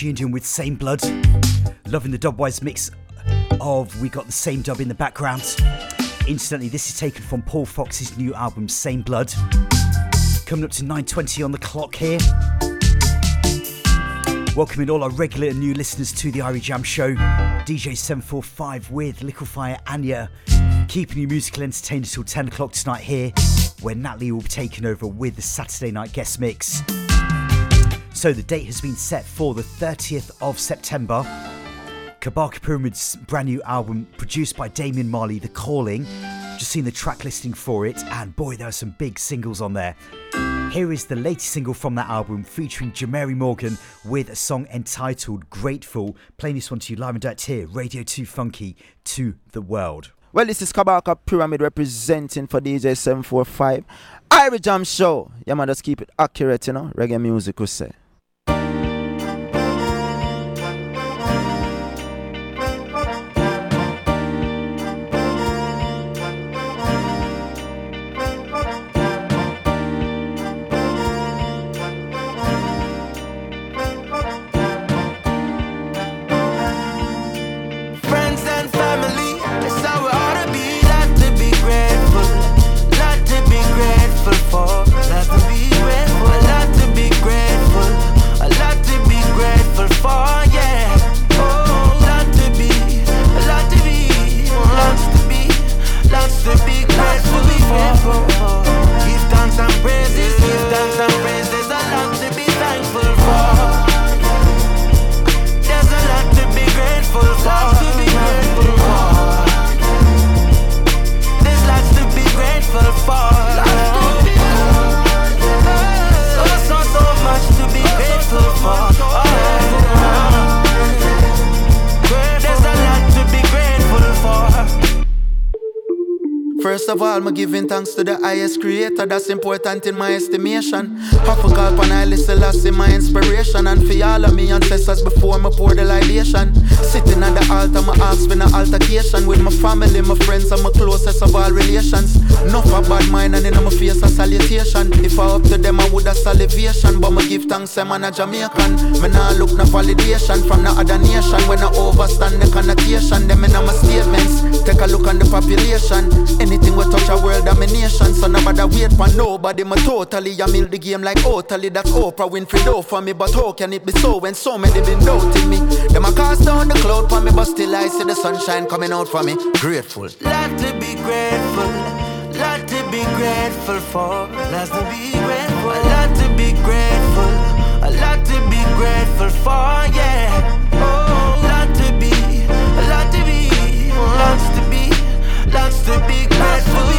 Apache Indian with Same Blood. Loving the dubwise mix of We Got the Same Dub in the background. Instantly, this is taken from Paul Fox's new album Same Blood. Coming up to 9.20 on the clock here. Welcoming all our regular and new listeners to the Irie Jam Show. DJ 745 with Likkle Fyah Anya. Keeping you musical entertained until 10 o'clock tonight here, where Natalie will be taking over with the Saturday night guest mix. So the date has been set for the 30th of September. Kabaka Pyramid's brand new album, produced by Damian Marley, The Calling. Just seen the track listing for it, and boy, there are some big singles on there. Here is the latest single from that album, featuring Jemere Morgan with a song entitled Grateful. Playing this one to you live and direct here, Radio 2 Funky to the world. Well, this is Kabaka Pyramid representing for DJ 745. Irie Jam Show. Yeah, man, just keep it accurate, you know. Reggae music, we say. Of all, I'm giving thanks to the highest creator. That's important in my estimation. Half a call on I listen last in my inspiration. And for all of me ancestors before me pour the libation. Sitting at the altar, my ask for an altercation with my family, my friends, and my closest of all relations. Enough a bad mind and in my face a salutation. If I up to them, I would have salivation. But me give thanks, I'm a Jamaican. Me nah look no validation from the other nation. When I overstand the connotation, them in my statements. Take a look on the population. Anything we touch a world domination, so nobody wait for nobody. Me totally, I mill the game like totally. That's Oprah Winfrey do for me, but how can it be so when so many been doubting me? Them a cast down the cloud for me, but still I see the sunshine coming out for me. Grateful. Lot to be grateful, lot to be grateful for. Lot to be grateful, a lot to be grateful, a lot to be grateful for. Yeah. Oh, lot to be, a lot to be, lots to be, lots to be grateful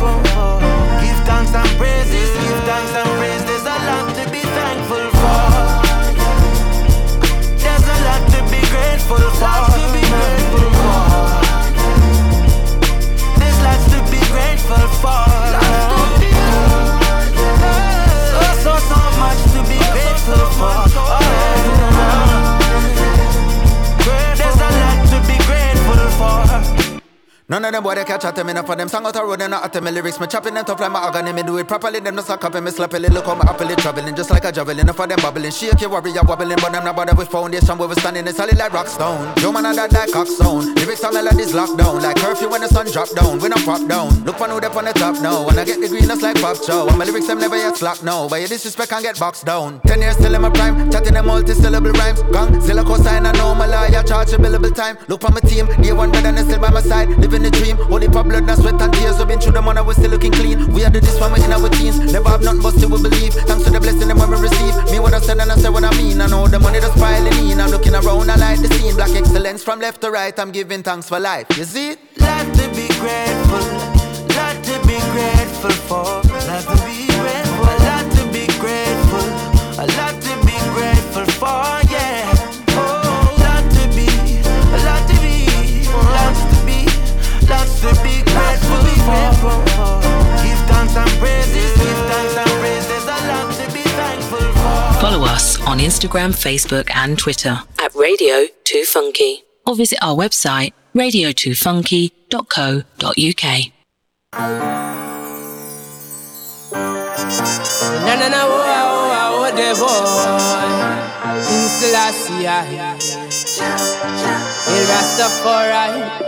for. Give thanks and praises, give thanks and praise. There's a lot to be thankful for. There's a lot to be grateful for. To be grateful for. There's lots to be grateful for. None of them boy they catch at me, enough for them song out the road and not at me lyrics. Me chopping them tough like my agony, me do it properly. Them no suck up and me sloppily. Look how me happily traveling, just like a javelin. Enough for them bubbling, shake your warrior wobbling, but them not bother with foundation. Where we standing, it's solid like rock stone. Yo man, I got that like cockstone. Lyrics and melodies locked down, like curfew when the sun drop down. We not pop down. Look for who they on the top now. When I get the green, like pop show. And my lyrics them never yet slack now, but you disrespect and get boxed down. Ten years still in my prime, chatting them multi-syllable rhymes. Gang, zilla cosign, I know my lawyer charge a billable time. Look for my team, day one better than still by my side. Living the dream, only pop blood, and sweat and tears. We've been through the money, we still looking clean. We are the this one, we in our teens. Never have nothing but still we believe. Thanks to the blessing when we receive. Me what I said and I say what I mean. I know the money that's piling in. I'm looking around, I like the scene. Black excellence from left to right. I'm giving thanks for life. You see? Lot to be grateful, lot to be grateful for, for. Give thanks and praises, give thanks and praises, a lot to be thankful for. Follow us on Instagram, Facebook, and Twitter at Radio 2 Funky or visit our website radio2funky.co.uk. Na na na oh oh the boy Selassie, El Rastafari.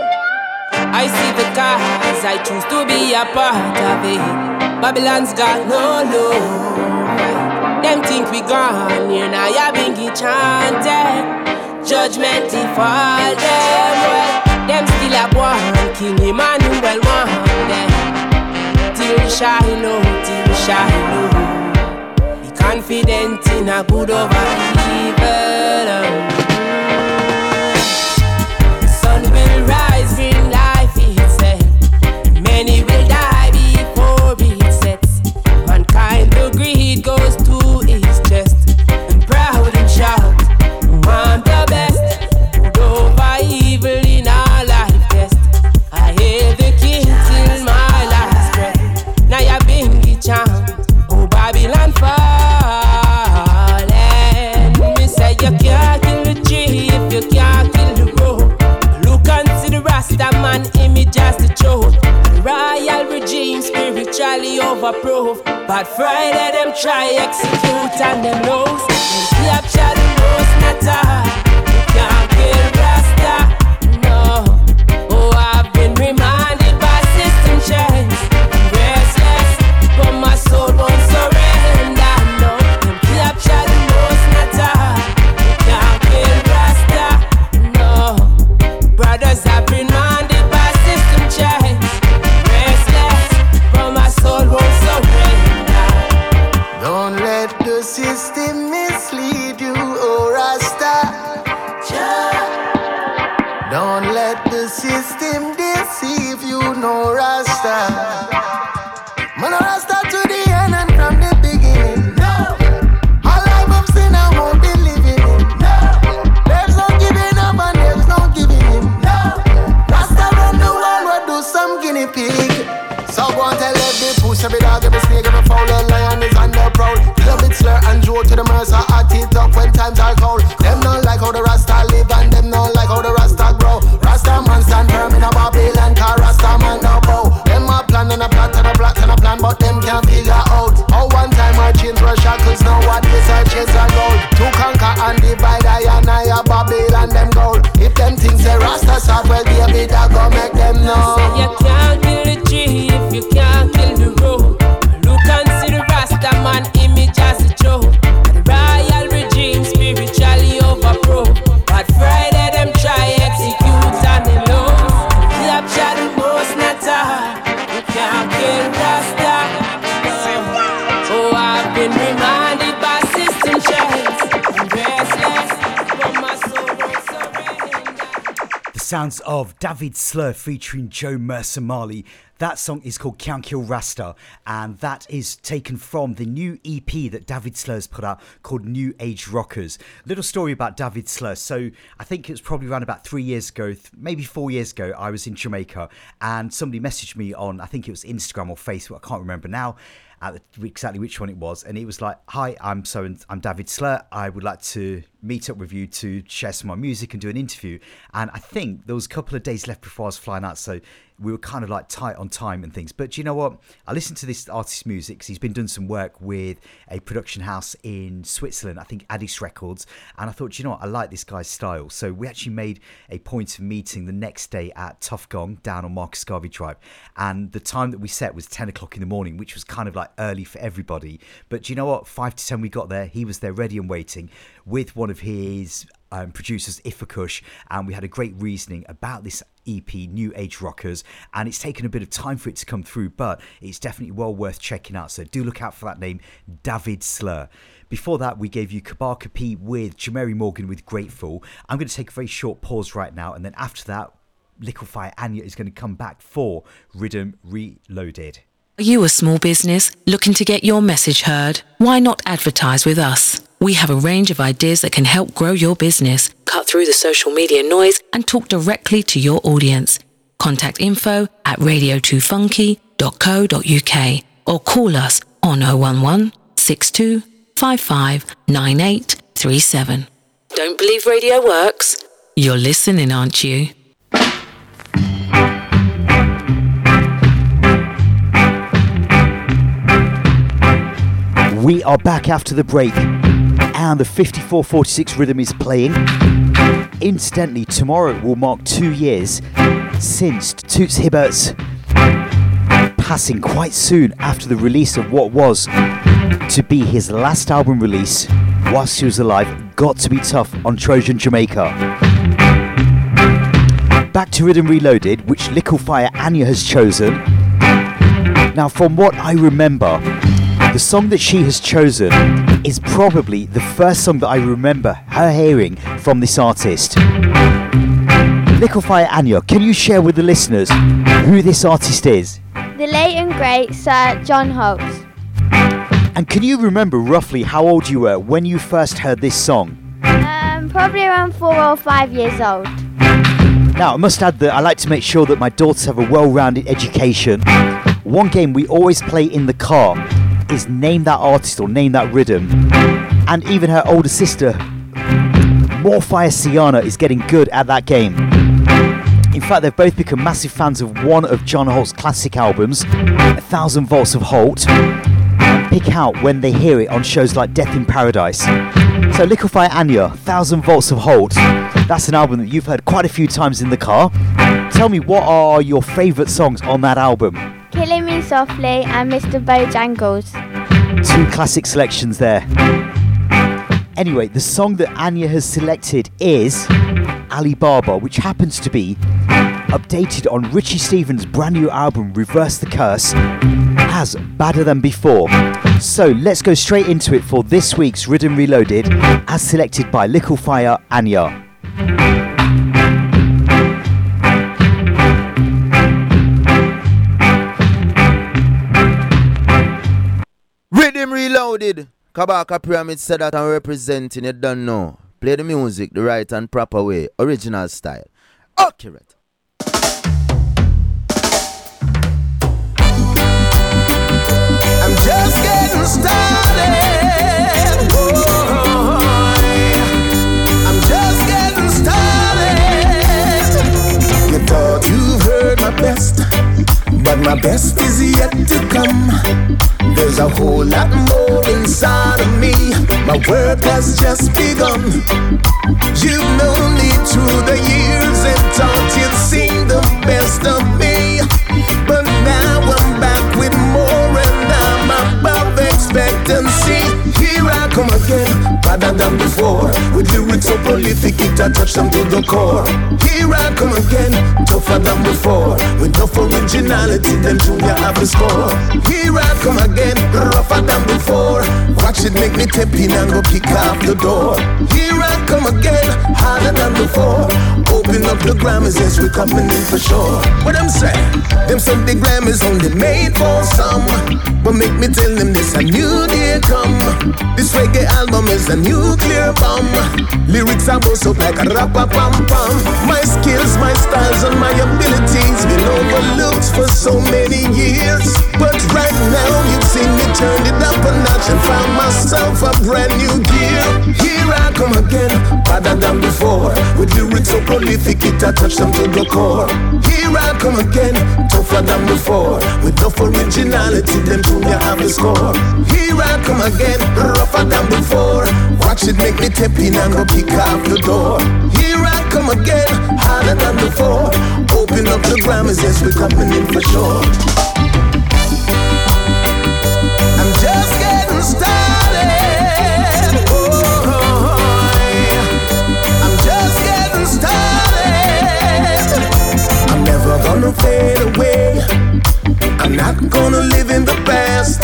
I see the cause, I choose to be a part of it. Babylon's got no love. Them think we gone, here now you been chanted. Judgment if all them well, them still a one. King Emmanuel one them. Till Shiloh, till Shiloh. Be confident in a good over evil. Rasta man image as the truth. Royal regime spiritually overproof. But Friday them try execute and them lose. Them capture the most matter. Of Dahvid Slur featuring Jo Mersa Marley. That song is called Count Kill Rasta, and that is taken from the new EP that Dahvid Slur's put out called New Age Rockers. Little story about Dahvid Slur. So I think it was probably around about three years ago, maybe four years ago. I was in Jamaica, and somebody messaged me on I think it was Instagram or Facebook. I can't remember now at the, exactly which one it was, and he was like, "Hi, I'm so I'm Dahvid Slur. I would like to meet up with you to share some of my music and do an interview." And I think there was a couple of days left before I was flying out, so we were kind of like tight on time and things. But you know what? I listened to this artist's music because he's been doing some work with a production house in Switzerland, I think Addis Records, and I thought, "Do you know what? I like this guy's style. So we actually made a point of meeting the next day at Tuff Gong down on Marcus Garvey Drive, and the time that we set was 10 o'clock in the morning, which was kind of like early for everybody. But you know what? Five to 10 we got there, he was there ready and waiting with one of his um, producers, Ifakush, and we had a great reasoning about this EP, New Age Rockers, and it's taken a bit of time for it to come through, but it's definitely well worth checking out. So do look out for that name, Dahvid Slur. Before that, we gave you Kabaka P with Jemere Morgan with Grateful. I'm going to take a very short pause right now, and then after that, Likkle Fyah Anya is going to come back for Riddim Reloaded. Are you a small business looking to get your message heard? Why not advertise with us? We have a range of ideas that can help grow your business, cut through the social media noise, and talk directly to your audience. Contact info at radio2funky.co.uk or call us on 011 62 9837. Don't believe radio works? You're listening, aren't you? We are back after the break. And the 5446 rhythm is playing. Incidentally, tomorrow will mark two years since Toots Hibbert's passing quite soon after the release of what was to be his last album release whilst he was alive, Got to Be Tough on Trojan Jamaica. Back to Riddim Reloaded, which Likkle Anya has chosen. Now, from what I remember, the song that she has chosen is probably the first song that I remember her hearing from this artist. Likkle Fyah Anya, can you share with the listeners who this artist is? The late and great Sir John Holt. And can you remember roughly how old you were when you first heard this song? Um, probably around four or five years old. Now, I must add that I like to make sure that my daughters have a well rounded education. One game we always play in the car is Name That Artist or Name That Rhythm. And even her older sister, Morfire Siana, is getting good at that game. In fact, they've both become massive fans of one of John Holt's classic albums, A Thousand Volts of Holt, and pick out when they hear it on shows like Death in Paradise. So, Likkle Fyah Anya, Thousand Volts of Holt, that's an album that you've heard quite a few times in the car. Tell me, what are your favourite songs on that album? Killing Me Softly and Mr. Bojangles. Two classic selections there. Anyway, the song that Anya has selected is Alibaba, which happens to be updated on Richie Stephens' brand new album Reverse the Curse as Badder Than Before. So let's go straight into it for this week's Riddim Reloaded as selected by Likkle Anya. Riddim Reloaded. Kabaka Pyramid said that I'm representing it, don't know. Play the music the right and proper way, original style. Accurate. I'm just getting started. But my best is yet to come. There's a whole lot more inside of me. My work has just begun. You've known me through the years and thought you'd seen the best of me. But now I'm back expectancy. Here I come again, better than before. With lyrics so prolific, it I touch them to the core. Here I come again, tougher than before. With enough originality, then Junior have a score. Here I come again, rougher than before. Watch it make me tap in and go kick off the door. Here I come again, harder than before. Open up the Grammys, yes, we coming in for sure. What I'm saying, them the Grammys only made for some. But make me tell them this a new day come. This reggae album is a nuclear bomb. Lyrics are bust up like a rapper pam pam. My skills, my styles, and my abilities been overlooked for so many years. But right now you've seen me turn it up a notch and found myself a brand new gear. Here I come again, better than before. With lyrics so prolific, it I touch them to the core. Here I come again, tougher than before. With enough originality, them junior have a score. Here I come again, rougher than before. Watch it make me tap in and go kick off the door. Here I come again, harder than before. Open up the Grammys, yes, we're coming in for sure. Fade away. I'm not gonna live in the past.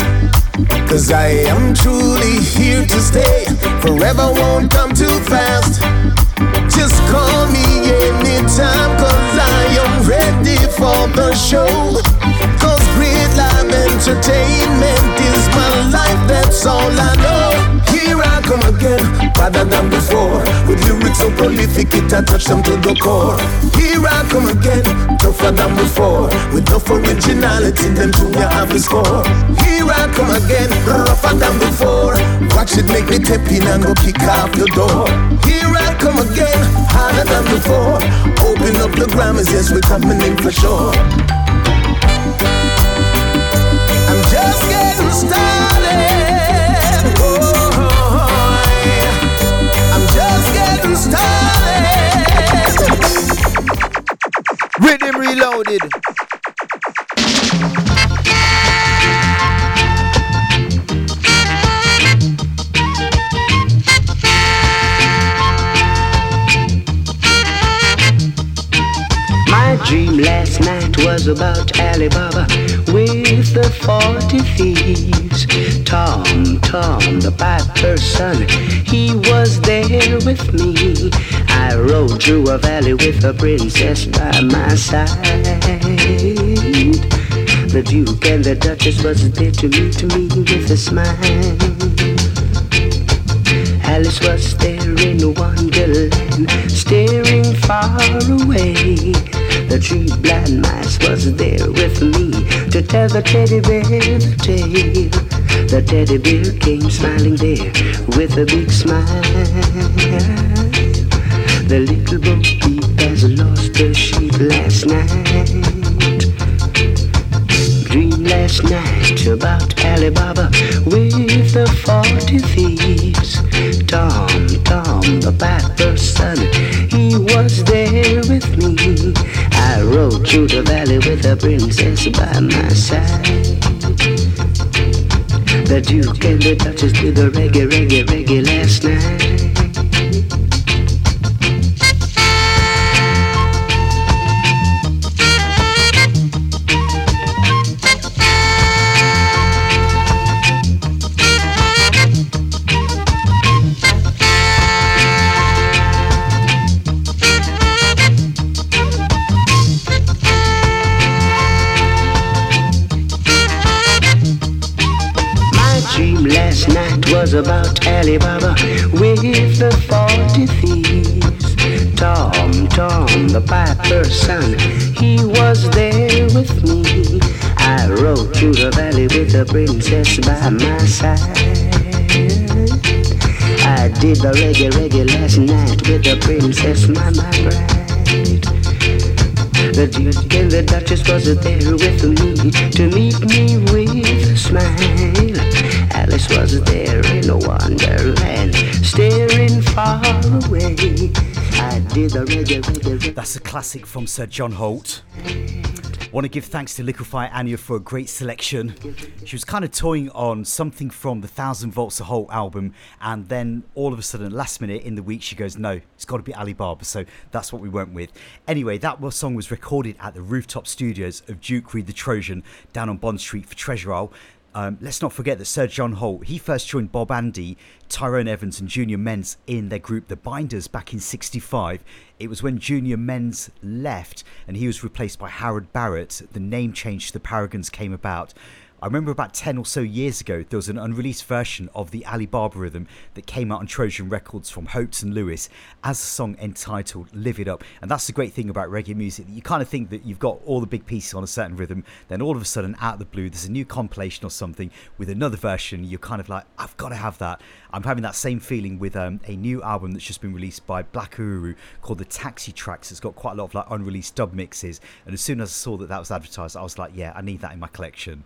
Cause I am truly here to stay. Forever won't come too fast. Just call me anytime, cause I am ready for the show. Cause great live entertainment is my life, that's all I know. Here I come again, better than before. With lyrics so prolific, it I touch them to the core. Here I come again, tougher than before. With enough originality, then junior have a score. Here I come again, rougher than before. Watch it make me tap in and go kick off your door. Here I come again, harder than before. Open up the Grammys, yes, we're coming in for sure. I'm just getting started. Reloaded. My dream last night was about Alibaba with the forty thieves. Tom, Tom, the bad person. he was there with me. I rode through a valley with a princess by my side. The Duke and the Duchess was there to meet me with a smile. Alice was there in Wonderland, staring far away. The three blind mice was there with me to tell the teddy bear the tale. The teddy bear came smiling there with a big smile. The little bo peep has lost her sheep last night. Dream last night about Alibaba with the forty thieves. Tom, Tom, the piper's son, he was there with me. I rode through the valley with a princess by my side. The Duke and the Duchess did the reggae, reggae, reggae last night. About Alibaba with the forty thieves. Tom, Tom, the piper's son, he was there with me. I rode through the valley with the princess by my side. I did the reggae, reggae last night with the princess, my, my bride. The Duke and the Duchess was there with me to meet me with a smile. Alice was there in a wonderland, staring far away. I did the reggae, reggae, reggae. That's a classic from Sir John Holt. Want to give thanks to Likkle Fyah Anya for a great selection. She was kind of toying on something from the Thousand Volts of Holt album, and then all of a sudden, last minute in the week, she goes, "No, it's got to be Alibaba." So that's what we went with. Anyway, that song was recorded at the rooftop studios of Duke Reid the Trojan down on Bond Street for Treasure Isle. Um, let's not forget that Sir John Holt, he first joined Bob Andy, Tyrone Evans, and Junior Menz in their group The Binders back in 65. It was when Junior Menz left and he was replaced by Howard Barrett, the name change to the Paragons came about. I remember about 10 or so years ago, there was an unreleased version of the Alibaba rhythm that came out on Trojan Records from Hopeton Lewis as a song entitled Live It Up. And that's the great thing about reggae music. You kind of think that you've got all the big pieces on a certain rhythm, then all of a sudden, out of the blue, there's a new compilation or something with another version. You're kind of like, I've got to have that. I'm having that same feeling with um, a new album that's just been released by Black Uhuru called The Taxi Tracks. It's got quite a lot of like unreleased dub mixes. And as soon as I saw that that was advertised, I was like, yeah, I need that in my collection.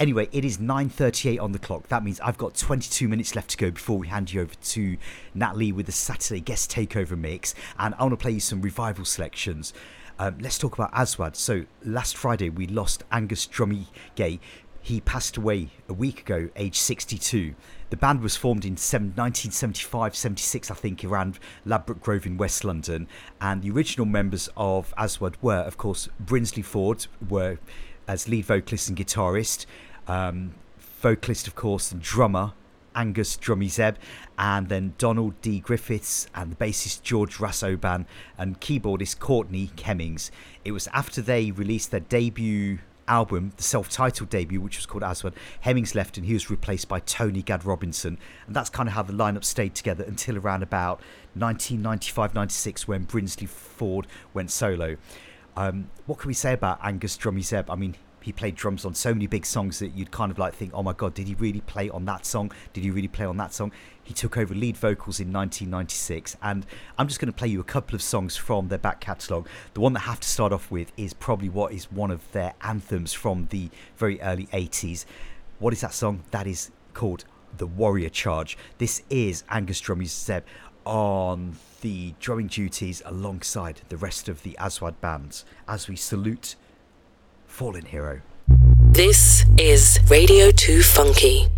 Anyway, it is 9.38 on the clock. That means I've got 22 minutes left to go before we hand you over to Nat Lee with the Saturday guest takeover mix. And I want to play you some revival selections. Um, let's talk about Aswad. So last Friday we lost Angus Drummie Gaye. He passed away a week ago, age 62. The band was formed in 1975 76, I think, around Ladbroke Grove in West London. And the original members of Aswad were, of course, Brinsley Forde, were as lead vocalist and guitarist, um, vocalist, of course, and drummer. Angus Drummie Zeb, and then Donald D. Griffiths, and the bassist George Rassoban, and keyboardist Courtney Hemmings. It was after they released their debut album, the self-titled debut, which was called As Aswad, Hemmings left and he was replaced by Tony Gad Robinson. And that's kind of how the lineup stayed together until around about 1995-96 when Brinsley Forde went solo. Um, what can we say about Angus Drummie Zeb? I mean, he played drums on so many big songs that you'd kind of like think, oh my god, did he really play on that song? Did he really play on that song? He took over lead vocals in 1996, and I'm just going to play you a couple of songs from their back catalogue. The one that I have to start off with is probably what is one of their anthems from the very early 80s. What is that song? That is called The Warrior Charge. This is Angus Drummie Zeb on the drumming duties alongside the rest of the Aswad bands as we salute Fallen Hero. This is Radio 2 Funky.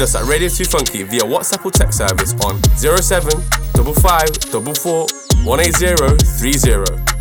With us at Radio 2 Funky via WhatsApp or text service on 07 55 180 30.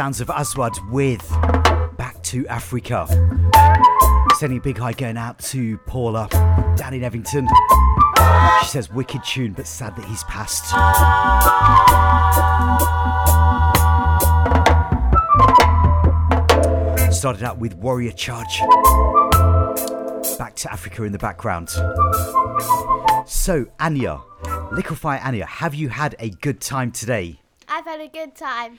Sounds of Aswad with Back to Africa. Sending a big high going out to Paula down in Evington. She says, wicked tune, but sad that he's passed. Started out with Warrior Charge. Back to Africa in the background. So, Anya, Likkle Fyah Anya, have you had a good time today? I've had a good time.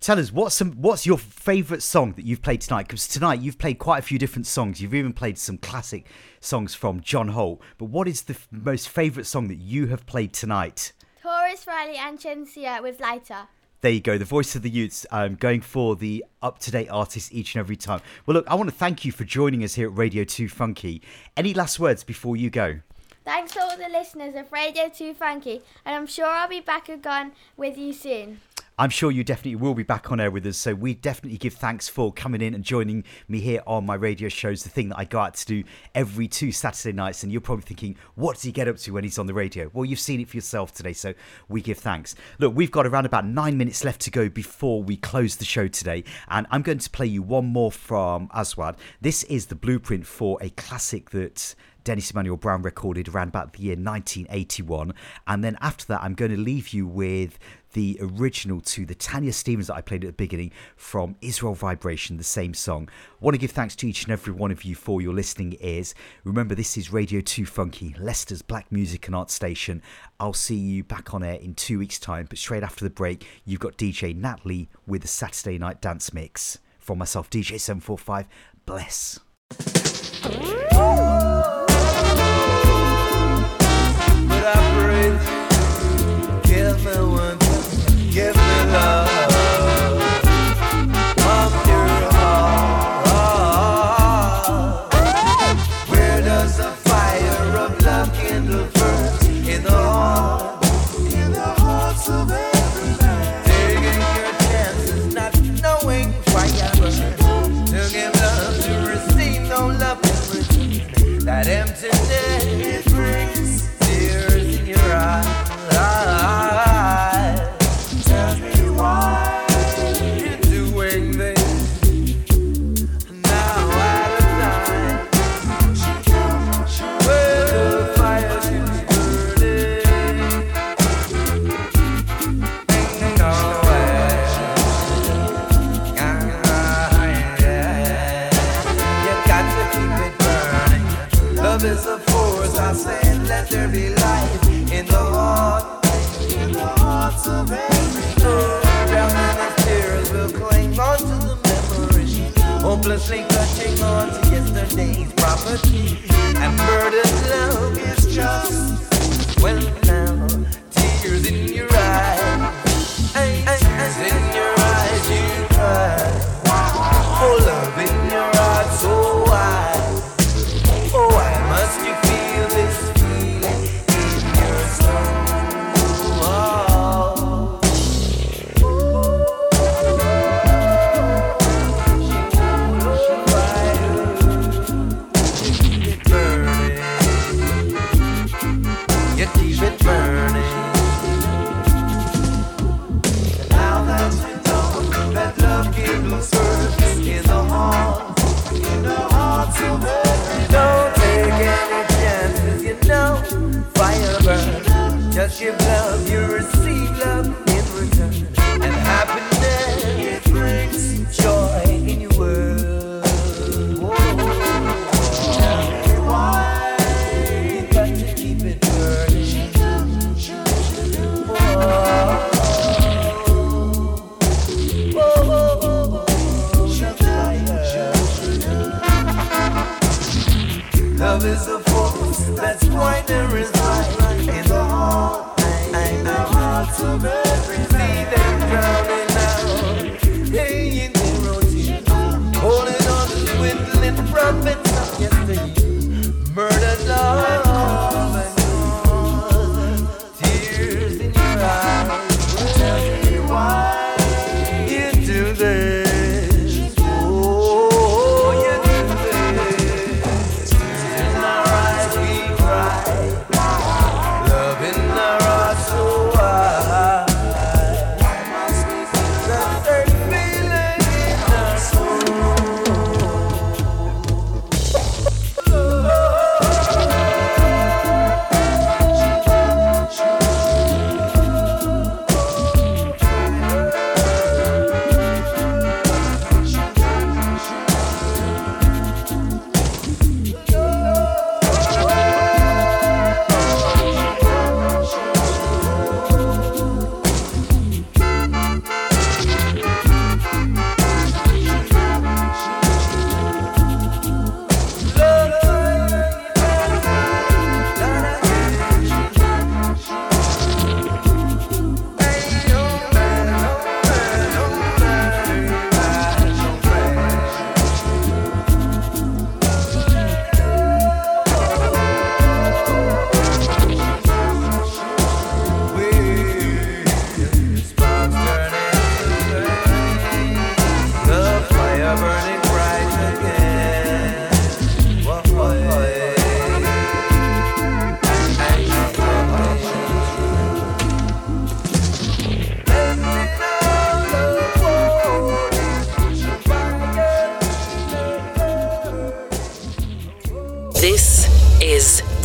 Tell us what's some what's your favourite song that you've played tonight? Because tonight you've played quite a few different songs. You've even played some classic songs from John Holt. But what is the f- most favourite song that you have played tonight? Tarrus Riley and Shenseea with Lighter. There you go, the voice of the youths um, going for the up to date artists each and every time. Well, look, I want to thank you for joining us here at Radio 2 Funky. Any last words before you go? Thanks to all the listeners of Radio 2 Funky, and I'm sure I'll be back again with you soon. I'm sure you definitely will be back on air with us. So we definitely give thanks for coming in and joining me here on my radio shows. The thing that I go out to do every two Saturday nights. And you're probably thinking, what does he get up to when he's on the radio? Well, you've seen it for yourself today. So we give thanks. Look, we've got around about nine minutes left to go before we close the show today. And I'm going to play you one more from Aswad. This is the blueprint for a classic that Dennis Emmanuel Brown recorded around about the year 1981. And then after that, I'm going to leave you with the original to the Tanya Stephens that I played at the beginning from Israel Vibration, the same song. I want to give thanks to each and every one of you for your listening ears. Remember, this is Radio 2 Funky, Leicester's Black Music and Art Station. I'll see you back on air in two weeks' time, but straight after the break, you've got DJ Natalie with the Saturday Night Dance Mix. From myself, DJ745, bless.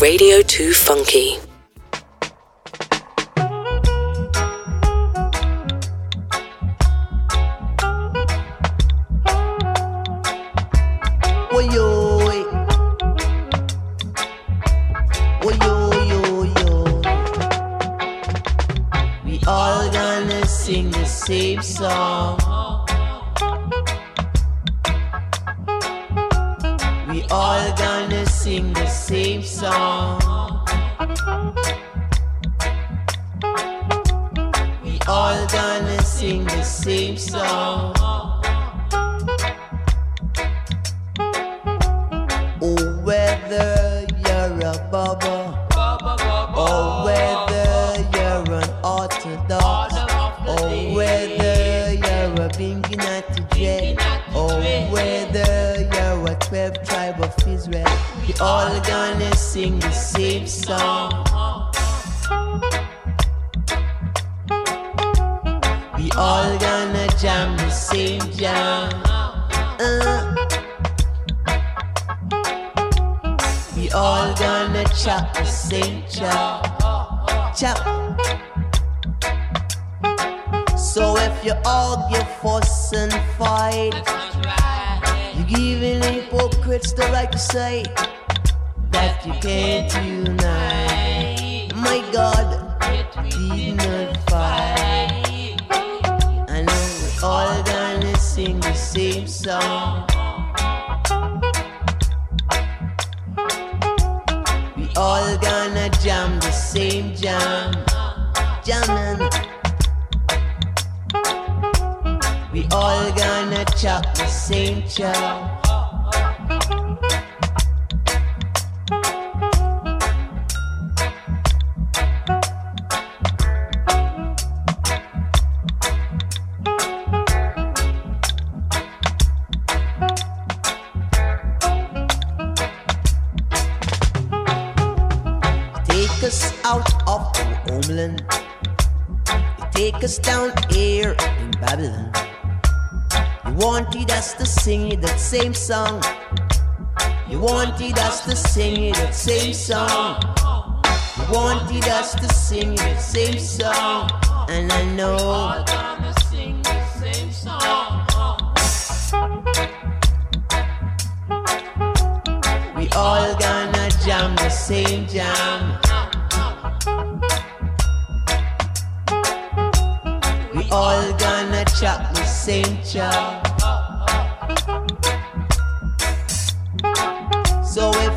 Radio 2 Funky.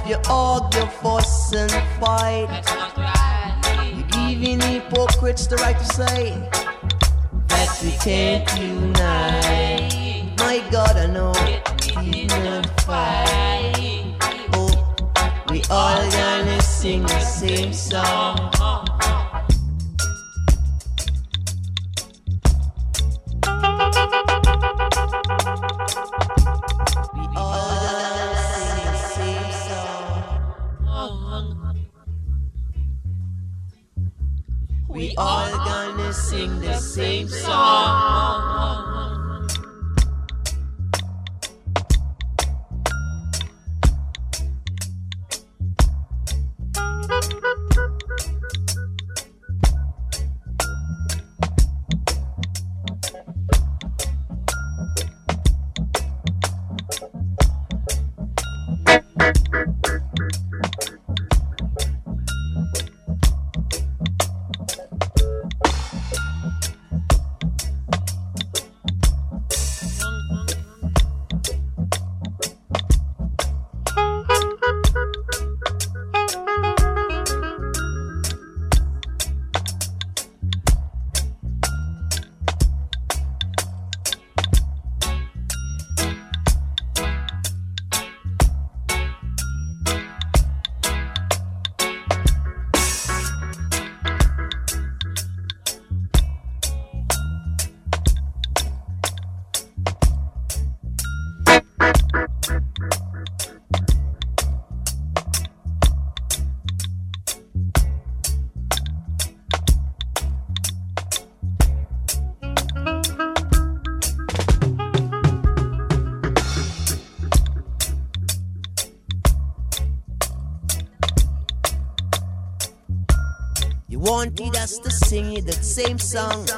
you argue, fuss, and fight. You're giving hypocrites the right to say that we can't unite. My God, I know we didn't fight. Oh, we all gonna sing the same song. sing the same song. Song.